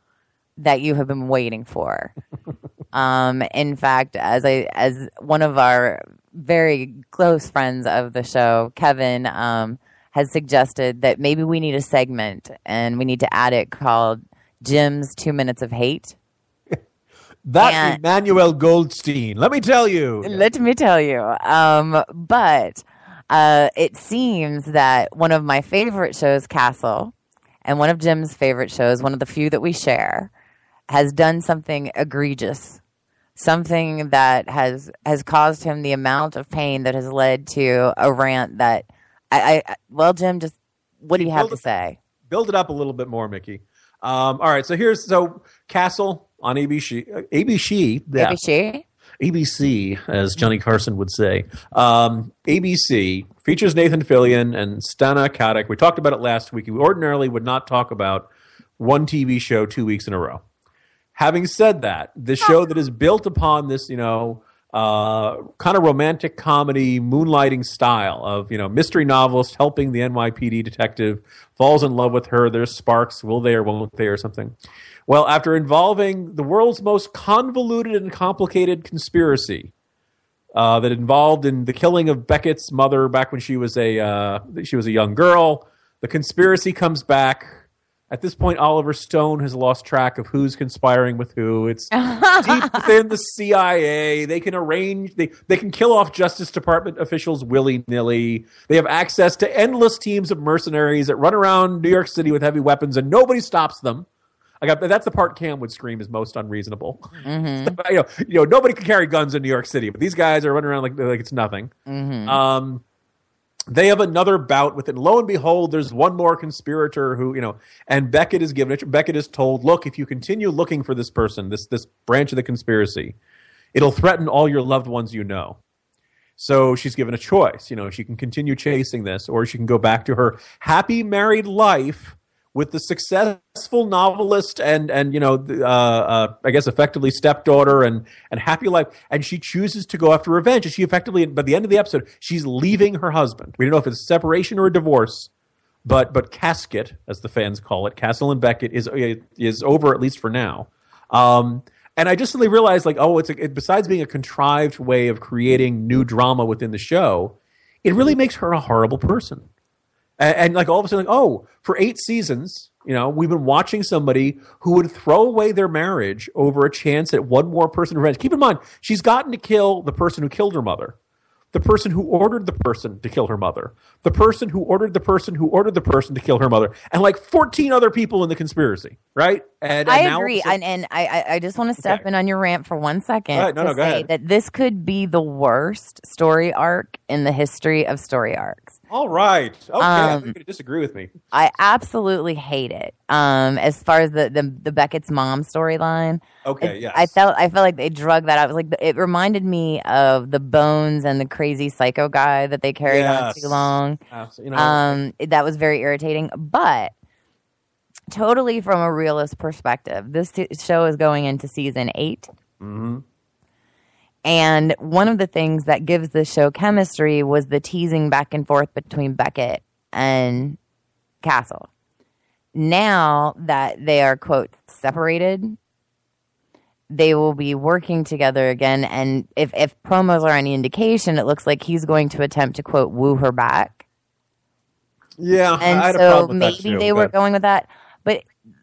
that you have been waiting for. um, in fact, as I as one of our very close friends of the show, Kevin, um, has suggested that maybe we need a segment and we need to add it called Jim's Two Minutes of Hate. That And- Emmanuel Goldstein. Let me tell you. Let me tell you. Um, but uh, it seems that one of my favorite shows, Castle, and one of Jim's favorite shows, one of the few that we share, has done something egregious, something that has has caused him the amount of pain that has led to a rant that I, I well, Jim, just what do you have to it- say? Build it up a little bit more, Mickey. Um, all right, so here's so Castle on ABC. uh, ABC. Yeah. ABC? ABC, as Johnny Carson would say. Um, ABC features Nathan Fillion and Stana Katic. We talked about it last week. We ordinarily would not talk about one TV show two weeks in a row. Having said that, the show that is built upon this, you know, uh, kind of romantic comedy, moonlighting style of, you know, mystery novelist helping the NYPD detective, falls in love with her. There's sparks. Will they or won't they or something? Well, after involving the world's most convoluted and complicated conspiracy, uh, that involved in the killing of Beckett's mother back when she was a uh, she was a young girl. The conspiracy comes back. At this point, Oliver Stone has lost track of who's conspiring with who. It's deep within the CIA. They can arrange. They they can kill off Justice Department officials willy nilly. They have access to endless teams of mercenaries that run around New York City with heavy weapons, and nobody stops them. I got that's the part Cam would scream is most unreasonable. you know, you know, nobody can carry guns in New York City, but these guys are running around like like it's nothing. Um, they have another bout with it. And lo and behold, there's one more conspirator who, you know, and Beckett is given it. Beckett is told, look, if you continue looking for this person, this this branch of the conspiracy, it'll threaten all your loved ones you know. So she's given a choice. You know, she can continue chasing this, or she can go back to her happy married life with the successful novelist and and you know uh, uh, I guess effectively stepdaughter and and happy life. And she chooses to go after revenge. And she effectively, by the end of the episode, she's leaving her husband. We don't know if it's separation or a divorce. but but Caskett, as the fans call it, Castle and Beckett is is over at least for now. Um, and I just suddenly realized, like, oh, it's a, it, besides being a contrived way of creating new drama within the show, it really makes her a horrible person. And, and, like all of a sudden, like, oh, for eight seasons, you know, we've been watching somebody who would throw away their marriage over a chance at one more person revenge. Keep in mind, she's gotten to kill the person who killed her mother the person who ordered the person to kill her mother, the person who ordered the person who ordered the person to kill her mother, and like 14 other people in the conspiracy, right? And, and I agree. And, and I, I just want to step okay. in on your rant for one second right, no, to no, say ahead. that this could be the worst story arc in the history of story arcs. All right. Okay. Um, to disagree with me. I absolutely hate it. Um, as far as the, the, the Beckett's mom storyline. Okay, yes. I felt I felt like they drug that out. It was like it reminded me of the Bones and the crazy psycho guy that they carried yes. on too long. Absolutely. You know, um, that was very irritating. But totally from a realist perspective, this t- show is going into season 8 mm-hmm. And one of the things that gives the show chemistry was the teasing back and forth between Beckett and Castle. Now that they are, quote, separated, they will be working together again. And if, if promos are any indication, it looks like he's going to attempt to, quote, woo her back. Yeah. And so maybe they were going with that.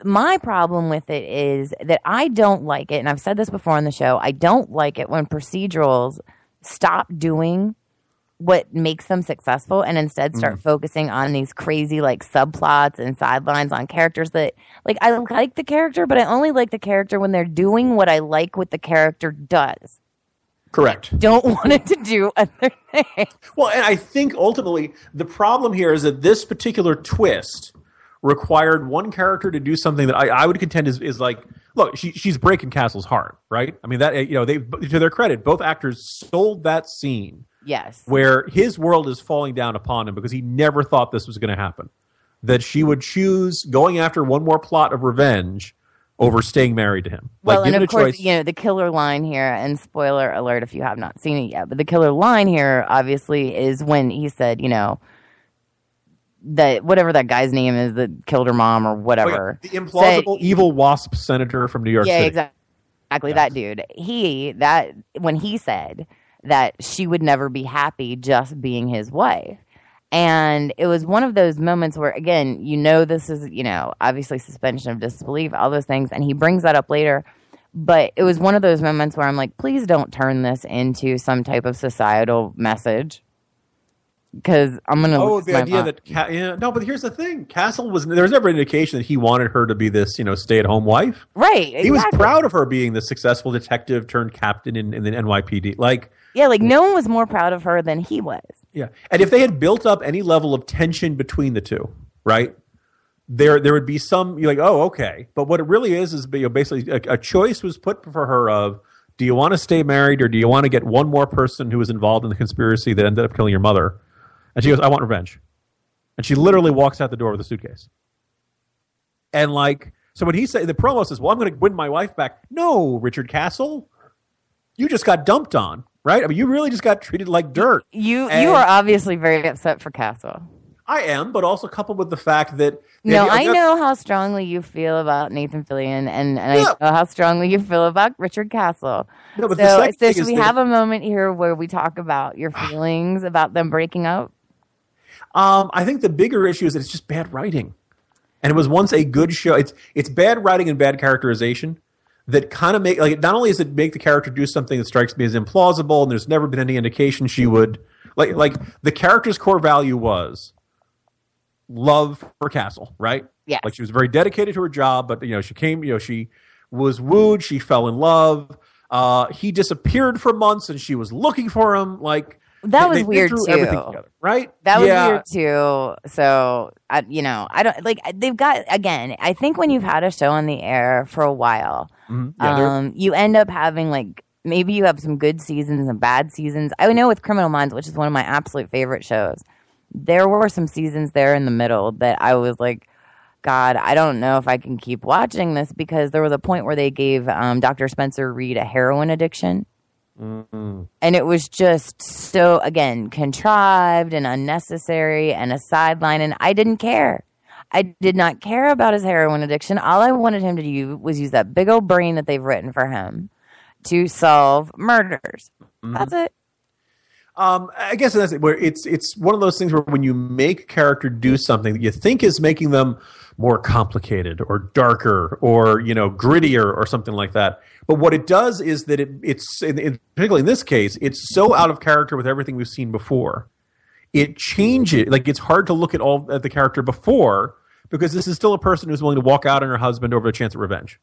My problem with it is that I don't like it, and I've said this before on the show. I don't like it when procedurals stop doing what makes them successful and instead start mm. focusing on these crazy like subplots and sidelines on characters that like I like the character, but I only like the character when they're doing what I like what the character does. Correct. Don't want it to do other things. Well, and I think ultimately the problem here is that this particular twist required one character to do something that I, I would contend is, is like look she, she's breaking castle's heart right? I mean that eh, you know they to their credit both actors sold that scene yes. where his world is falling down upon him because he never thought this was going to happen. That she would choose going after one more plot of revenge over staying married to him. Well like, and of course choice, you know the killer line here and spoiler alert if you have not seen it yet but the killer line here obviously is when he said you know that whatever that guy's name is that killed her mom or whatever. Oh, yeah. The implausible said, evil wasp senator from New York yeah, City. exactly. Exactly that dude. He that when he said that she would never be happy just being his wife. And it was one of those moments where again, you know this is, you know, obviously suspension of disbelief, all those things, and he brings that up later. But it was one of those moments where I'm like, please don't turn this into some type of societal message because I'm gonna. Oh, the idea that Ca- yeah, no, but here's the thing: Castle was there was never an indication that he wanted her to be this you know stay at home wife. Right. Exactly. He was proud of her being the successful detective turned captain in, in the NYPD. Like yeah, like no one was more proud of her than he was. Yeah, and if they had built up any level of tension between the two, right? There, there would be some. You're like, oh, okay. But what it really is is you know, basically a, a choice was put for her of do you want to stay married or do you want to get one more person who was involved in the conspiracy that ended up killing your mother? And she goes, I want revenge. And she literally walks out the door with a suitcase. And like, so when he said the promo says, "Well, I'm going to win my wife back," no, Richard Castle, you just got dumped on, right? I mean, you really just got treated like dirt. You and you are obviously very upset for Castle. I am, but also coupled with the fact that no, I know how strongly you feel about Nathan Fillion, and, and yeah. I know how strongly you feel about Richard Castle. No, but so, so should we have a moment here where we talk about your feelings about them breaking up? Um, I think the bigger issue is that it's just bad writing, and it was once a good show. It's it's bad writing and bad characterization that kind of make like not only does it make the character do something that strikes me as implausible, and there's never been any indication she would like like the character's core value was love for Castle, right? Yeah, like she was very dedicated to her job, but you know she came, you know she was wooed, she fell in love. Uh, he disappeared for months, and she was looking for him. Like that was they, weird too. Together, right? That was yeah. weird too. So, I, you know, I don't like they've got again. I think when you've had a show on the air for a while, mm-hmm. yeah, um, you end up having like maybe you have some good seasons and bad seasons. I know with Criminal Minds, which is one of my absolute favorite shows, there were some seasons there in the middle that I was like. God, I don't know if I can keep watching this because there was a point where they gave um, Dr. Spencer Reid a heroin addiction Mm. And it was just so, again, contrived and unnecessary and a sideline. And I didn't care. I did not care about his heroin addiction. All I wanted him to do was use that big old brain that they've written for him to solve murders. That's it. Um, I guess that's it, where it's it's one of those things where when you make a character do something that you think is making them more complicated or darker or you know grittier or something like that, but what it does is that it, it's in, in, particularly in this case, it's so out of character with everything we've seen before. It changes like it's hard to look at all at the character before because this is still a person who's willing to walk out on her husband over a chance at revenge.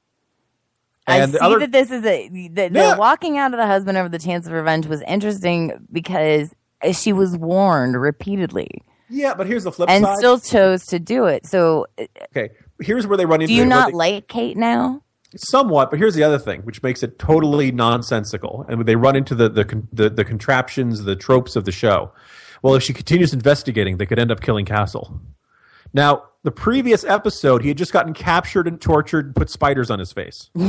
I And see other- that this is a the, the Yeah. walking out of the husband over the chance of revenge was interesting because she was warned repeatedly Yeah, but here's the flip and side. still chose to do it. So, okay, here's where they run into. do you not they- like Kate now? Somewhat, but here's the other thing, which makes it totally nonsensical, and they run into the the, the the contraptions, the tropes of the show. Well, if she continues investigating, they could end up killing Castle. Now, the previous episode, he had just gotten captured and tortured, and put spiders on his face.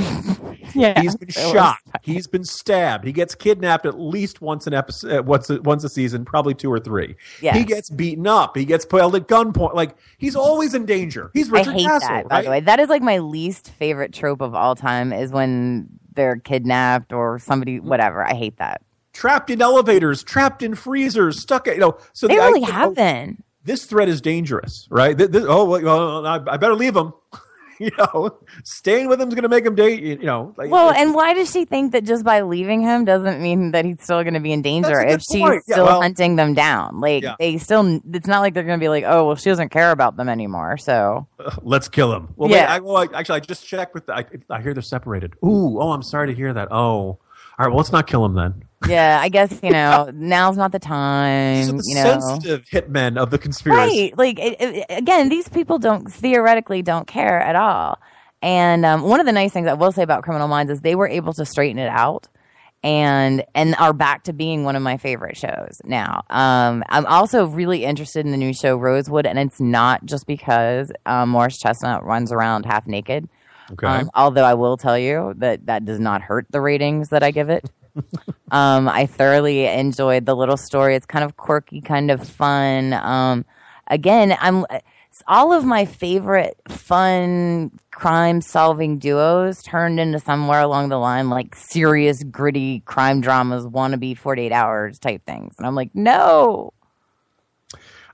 Yeah, He's been was- shot. He's been stabbed. He gets kidnapped at least once an episode, uh, once a, once a season, probably two or three. Yes. He gets beaten up. He gets held at gunpoint. Like he's always in danger. He's Richard I hate Castle, that. By right? the way, that is like my least favorite trope of all time. Is when they're kidnapped or somebody, whatever. I hate that. trapped in elevators, trapped in freezers, stuck. At you know, so They the really idea- have been. This threat is dangerous, right? Th- this- oh, well, I, I better leave him. you know, staying with him is going to make him date. You know, like, Well, and why does she think that just by leaving him doesn't mean that he's still going to be in danger That's a good if she's point. Yeah, still well- hunting them down? Like Yeah. they still, it's not like they're going to be like, oh, well, she doesn't care about them anymore. So let's kill him. Well, Yeah. wait, I, well, I, actually, I just checked with. The, I, I hear they're separated. Ooh, oh, I'm sorry to hear that. Oh, all right. Well, let's not kill him then. Yeah, I guess you know now's not the time. The you know, sensitive hitmen of the conspiracy. right? Like it, it, again, these people don't theoretically don't care at all. And um, one of the nice things I will say about Criminal Minds is they were able to straighten it out. And and are back to being one of my favorite shows now. Um, I'm also really interested in the new show Rosewood, and it's not just because um, Morris Chestnut runs around half naked. Okay. Um, although I will tell you that that does not hurt the ratings that I give it. Um, I thoroughly enjoyed the little story. It's kind of quirky, kind of fun. Um, again, I'm all of my favorite fun crime solving duos turned into somewhere along the line like serious, gritty crime dramas, wannabe 48 hours type things. And I'm like, no.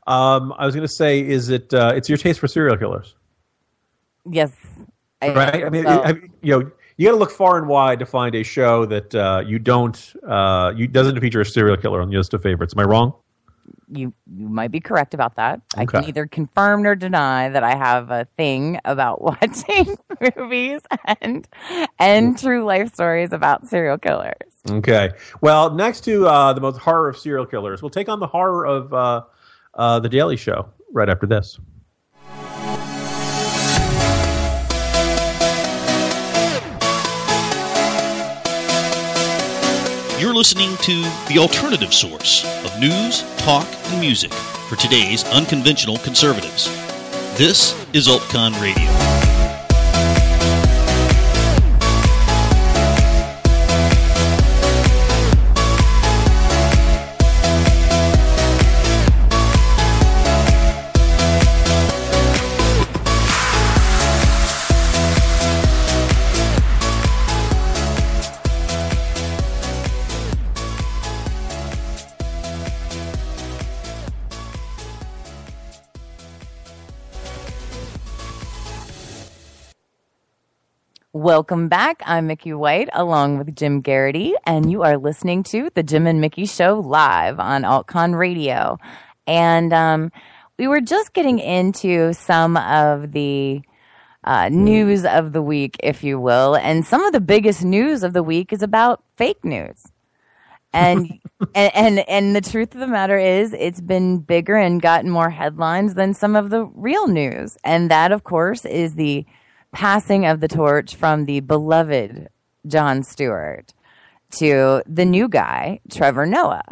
Um, I was going to say, is it? Uh, it's your taste for serial killers, Yes. I, right? I mean, well, I, you know, you got to look far and wide to find a show that uh, you don't, uh, you doesn't feature a serial killer on the list of favorites. Am I wrong? you you might be correct about that. I can Okay. neither confirm nor deny that I have a thing about watching movies and and true life stories about serial killers. Okay. Well, next to uh, the most horror of serial killers, we'll take on the horror of uh, uh, the Daily Show right after this. You're listening to the alternative source of news, talk, and music for today's unconventional conservatives. This is Altcon Radio. Welcome back. I'm Mickey White along with Jim Geraghty, and you are listening to the Jim and Mickey Show live on AltCon Radio. And um, we were just getting into some of the uh, news of the week, if you will, and some of the biggest news of the week is about fake news. And, and and and the truth of the matter is it's been bigger and gotten more headlines than some of the real news. And that of course is the passing of the torch from the beloved Jon Stewart to the new guy, Trevor Noah.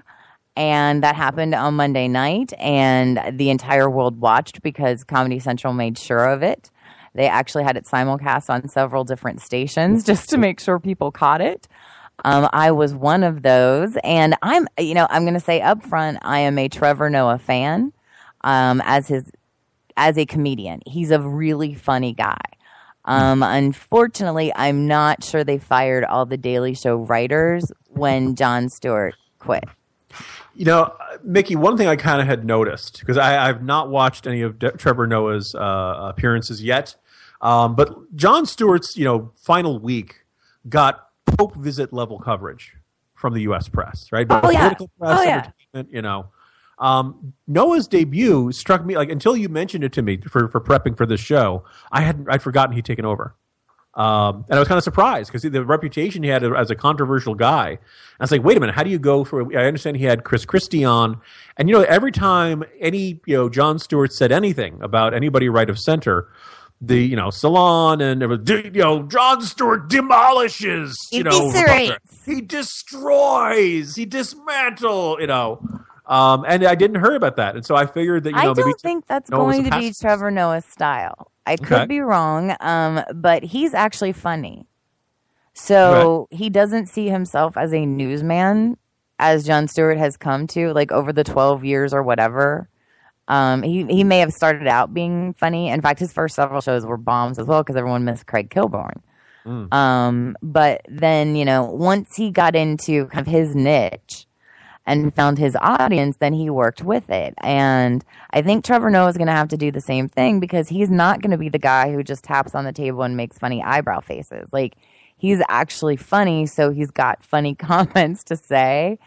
And that happened on Monday night, and the entire world watched because Comedy Central made sure of it. They actually had it simulcast on several different stations just to make sure people caught it. Um, I was one of those, and I'm, you know, I'm going to say up front, I am a Trevor Noah fan. Um, as his, as a comedian, he's a really funny guy. Um, unfortunately, I'm not sure they fired all the Daily Show writers when Jon Stewart quit. You know, Mickey, one thing I kind of had noticed because I've not watched any of De- Trevor Noah's uh, appearances yet, um, but Jon Stewart's you know final week got Pope visit level coverage from the U.S. press, right? Oh, yeah. Political press, Oh, yeah. you know. Um, Noah's debut struck me like until you mentioned it to me for, for prepping for this show, I hadn't I'd forgotten he'd taken over. Um, and I was kind of surprised because the reputation he had as a controversial guy. And I was like, wait a minute, how do you go for? I understand he had Chris Christie on, and you know, every time any you know Jon Stewart said anything about anybody right of center, the you know salon and was, you know Jon Stewart demolishes, you know, he destroys, he dismantles. you know. Um, and I didn't hear about that, and so I figured that you know I don't think that's Noah going to be. Trevor Noah's style. I could Okay. be wrong, um, but he's actually funny. So he doesn't see himself as a newsman, as Jon Stewart has come to, like over the twelve years or whatever. Um, he he may have started out being funny. In fact, his first several shows were bombs as well because everyone missed Craig Kilborn. Um, but then, you know, once he got into kind of his niche and found his audience, then he worked with it. And I think Trevor Noah is going to have to do the same thing because he's not going to be the guy who just taps on the table and makes funny eyebrow faces. Like, he's actually funny, so he's got funny comments to say.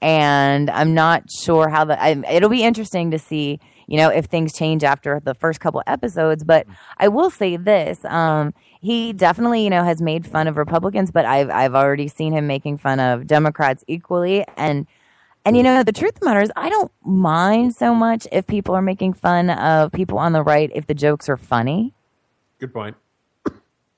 And I'm not sure how the. I, it'll be interesting to see, you know, if things change after the first couple episodes. But I will say this: um, he definitely, you know, has made fun of Republicans, but I've I've already seen him making fun of Democrats equally, and and you know, the truth of the matter is, I don't mind so much if people are making fun of people on the right if the jokes are funny. Good point.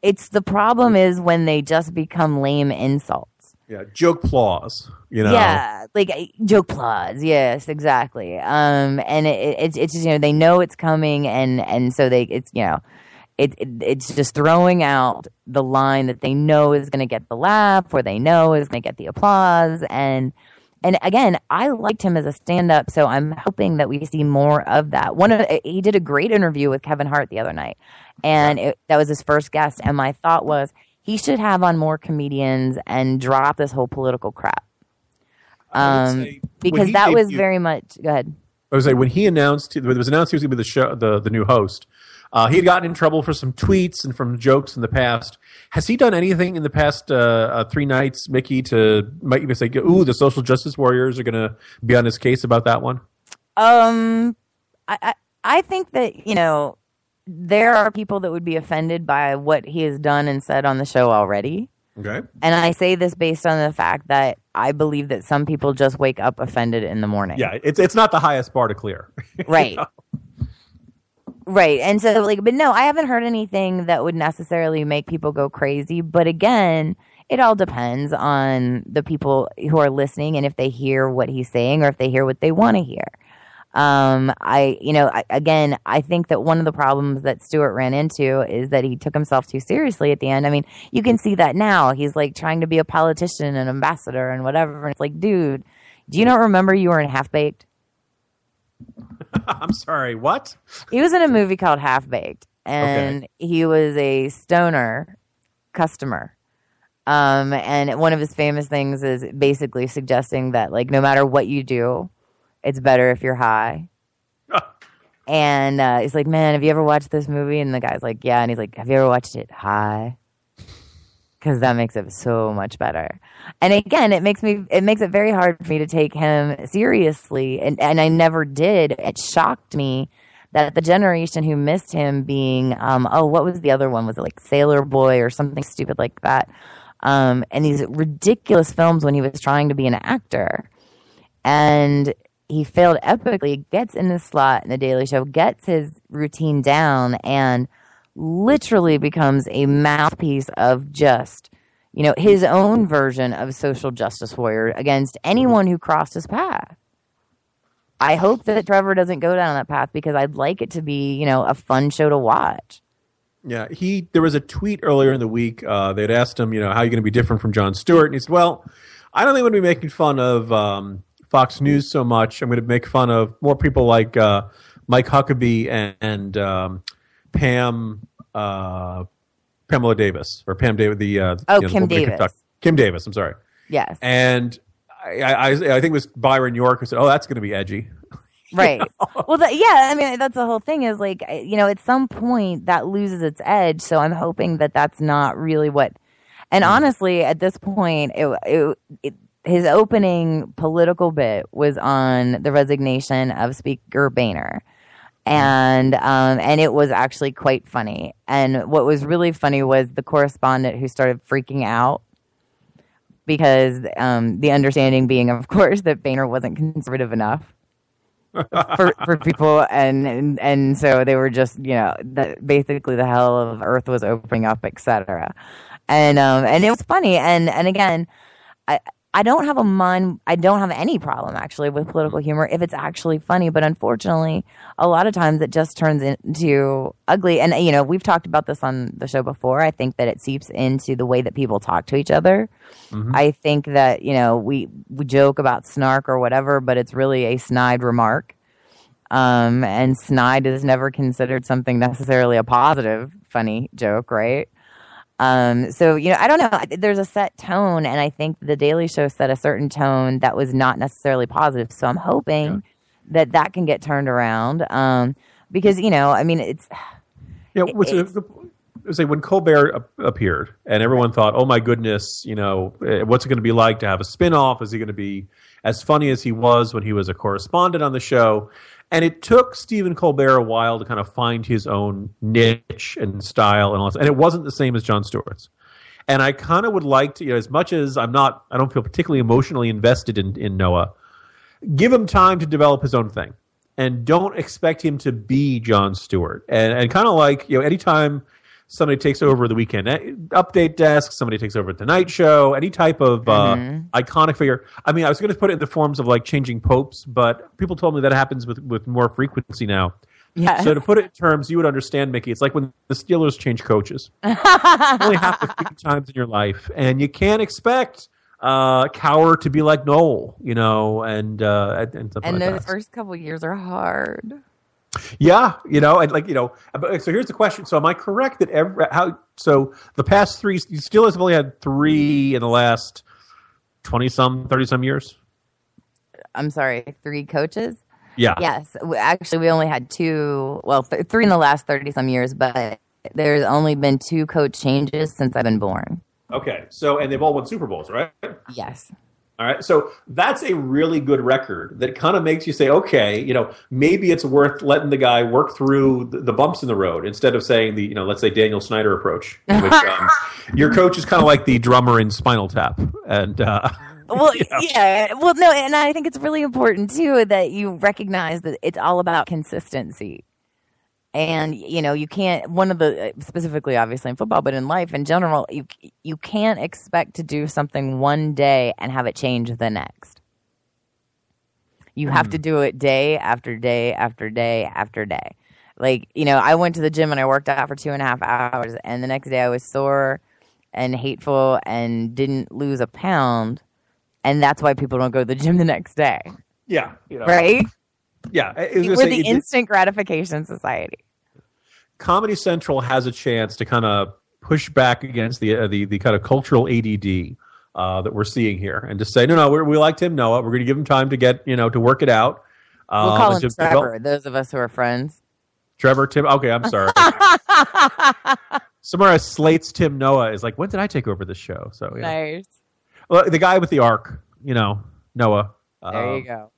It's the problem is when they just become lame insults. Yeah, joke clause. You know. Yeah, like uh, joke applause. Yes, exactly. Um, and it, it, it's it's just, you know they know it's coming, and and so they it's you know. It, it, it's just throwing out the line that they know is going to get the laugh, or they know is going to get the applause, and and again, I liked him as a stand-up, so I'm hoping that we see more of that. One of he did a great interview with Kevin Hart the other night, and it, that was his first guest. And my thought was he should have on more comedians and drop this whole political crap, um, say because that was debuted- very much. Go ahead. I was like when he announced when it was announced he was going to be the show the, the new host. Uh, he had gotten in trouble for some tweets and from jokes in the past. Has he done anything in the past uh, uh, three nights, Mickey, to might even say, "Ooh, the social justice warriors are going to be on his case about that one"? Um, I, I I think that you know there are people that would be offended by what he has done and said on the show already. Okay. And I say this based on the fact that I believe that some people just wake up offended in the morning. Yeah, it's it's not the highest bar to clear. Right. Right. And so like but no, I haven't heard anything that would necessarily make people go crazy, but again, it all depends on the people who are listening and if they hear what he's saying or if they hear what they want to hear. Um, I, you know, I, again, I think that one of the problems that Stewart ran into is that he took himself too seriously at the end. I mean, you can see that now. He's like trying to be a politician and ambassador and whatever. And it's like, dude, do you not remember you were in Half Baked? I'm sorry, what? He was in a movie called Half Baked, and he was a stoner customer. Um, and one of his famous things is basically suggesting that, like, no matter what you do, it's better if you're high. and uh, he's like, "Man, have you ever watched this movie?" And the guy's like, "Yeah." And he's like, "Have you ever watched it high?" Because that makes it so much better. And again, it makes me it makes it very hard for me to take him seriously, and and I never did. It shocked me that the generation who missed him being um oh what was the other one was it like Sailor Boy or something stupid like that um and these ridiculous films when he was trying to be an actor and he failed epically gets in the slot in the Daily Show gets his routine down and literally becomes a mouthpiece of just you know his own version of social justice warrior against anyone who crossed his path I hope that Trevor doesn't go down that path because I'd like it to be, you know, a fun show to watch. Yeah, he. There was a tweet earlier in the week. Uh, they'd asked him, you know, how are you going to be different from Jon Stewart, and he said, "Well, I don't think I'm going to be making fun of um, Fox News so much. I'm going to make fun of more people like uh, Mike Huckabee and, and um, Pam uh, Pamela Davis or Pam Davis. The uh, Oh, you know, Kim Davis. Kim Davis. I'm sorry. Yes. And I, I, I think it was Byron York who said, "Oh, that's going to be edgy." Right. well, the, yeah. I mean, that's the whole thing. Is like, you know, at some point that loses its edge. So I'm hoping that that's not really what. And honestly, at this point, it, it, it his opening political bit was on the resignation of Speaker Boehner. And um, and it was actually quite funny. And what was really funny was the correspondent who started freaking out because um, the understanding being, of course, that Boehner wasn't conservative enough for for people, and, and and so they were just you know basically the hell of Earth was opening up, etc. And um and it was funny, and and again, I. I don't have a mind. I don't have any problem actually with political humor if it's actually funny. But unfortunately, a lot of times it just turns into ugly. And you know, we've talked about this on the show before. I think that it seeps into the way that people talk to each other. I think that you know we we joke about snark or whatever, but it's really a snide remark. Um, and snide is never considered something necessarily a positive, funny joke, right? Um, so you know, I don't know. There's a set tone, and I think the Daily Show set a certain tone that was not necessarily positive. So I'm hoping that that can get turned around. Um, because you know, I mean, it's Yeah, what's it's- the, say when Colbert ap- appeared, and everyone thought, "Oh my goodness, you know, eh, what's it going to be like to have a spin-off? Is he going to be as funny as he was when he was a correspondent on the show?" And it took Stephen Colbert a while to kind of find his own niche and style and all this, and it wasn't the same as Jon Stewart's. And I kind of would like to, you know, as much as I'm not, I don't feel particularly emotionally invested in, in Noah, give him time to develop his own thing and don't expect him to be Jon Stewart. And, and kind of like, you know, anytime somebody takes over the weekend update desk, somebody takes over the night show, any type of uh, iconic figure. I mean, I was going to put it in the forms of like changing popes, but people told me that happens with, with more frequency now. Yes. So to put it in terms you would understand, Mickey, it's like when the Steelers change coaches. only happens a few times in your life, and you can't expect uh, Cowher to be like Noll, you know, and uh, and, and like those that. first couple years are hard. Yeah, you know, and like you know, so here's the question: So, am I correct that every how? So the past three Steelers have only had three in the last twenty some, thirty some years. I'm sorry, three coaches. Yeah. Yes, actually, we only had two. Well, th- three in the last thirty some years, but there's only been two coach changes since I've been born. Okay. So, and they've all won Super Bowls, right? Yes. All right. So that's a really good record that kind of makes you say, okay, you know, maybe it's worth letting the guy work through the, the bumps in the road instead of saying the, you know, let's say Daniel Snyder approach, which um, your coach is kind of like the drummer in Spinal Tap, and uh, Well, yeah. Well, no, and I think it's really important too that you recognize that it's all about consistency. And you know, you can't. One of the specifically, obviously in football, but in life in general, you you can't expect to do something one day and have it change the next. You have hmm. to do it day after day after day after day. Like you know, I went to the gym and I worked out for two and a half hours, and the next day I was sore and hateful and didn't lose a pound and that's why people don't go to the gym the next day, yeah, you know, right? Yeah, I- I was gonna We're the it- instant gratification society. Comedy Central has a chance to kind of push back against the uh, the the kind of cultural ADD uh, that we're seeing here, and just say, no, no, we're, we like Tim Noah. We're going to give him time to get you know to work it out. We'll Um, call him to develop- Trevor. Those of us who are friends. Trevor, Tim. Okay, I'm sorry. Samara Slate's Tim Noah is like, when did I take over this show? So yeah. Nice. well, the guy with the arc, you know, Noah. There Um, you go.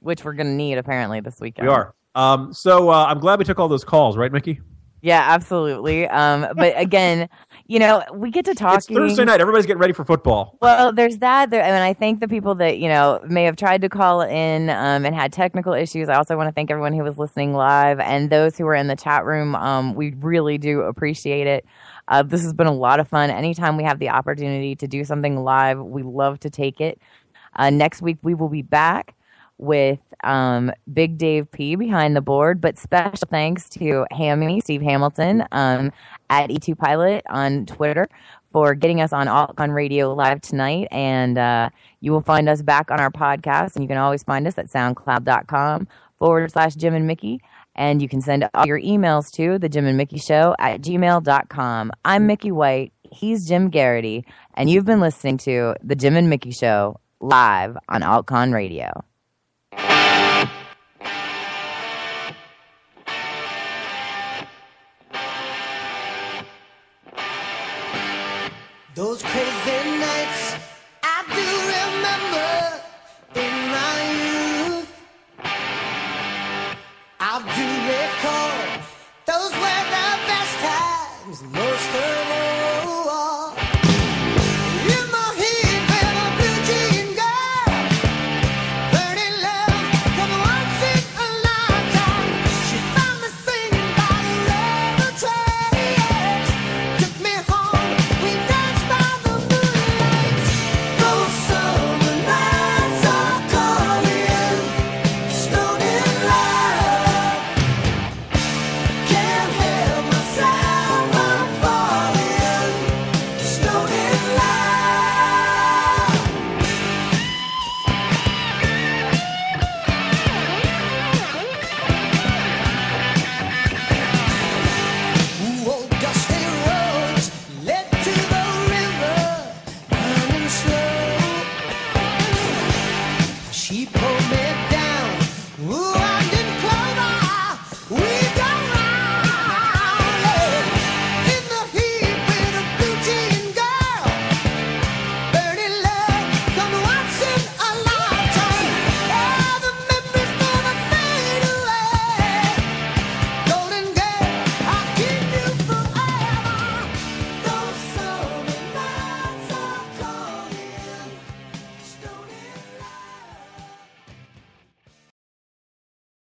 Which we're gonna need apparently this weekend. We are. Um, so uh, I'm glad we took all those calls, right, Mickey? Yeah, absolutely. Um, but again, you know, we get to talk. It's Thursday night. Everybody's getting ready for football. Well, there's that. There, and I thank the people that you know may have tried to call in um, and had technical issues. I also want to thank everyone who was listening live and those who were in the chat room. Um, we really do appreciate it. Uh, this has been a lot of fun. Anytime we have the opportunity to do something live, we love to take it. Uh, next week we will be back with um, Big Dave P behind the board. But special thanks to Hammy, Steve Hamilton, um, at E2 Pilot on Twitter for getting us on on Radio Live tonight. And uh, you will find us back on our podcast. And you can always find us at soundcloud.com forward slash Jim and Mickey. And you can send all your emails to the Jim and Mickey Show at gmail.com. I'm Mickey White. He's Jim Geraghty. And you've been listening to the Jim and Mickey Show live on Altcon Radio. Those crazy nights I do remember in my youth. I do recall those were the best times.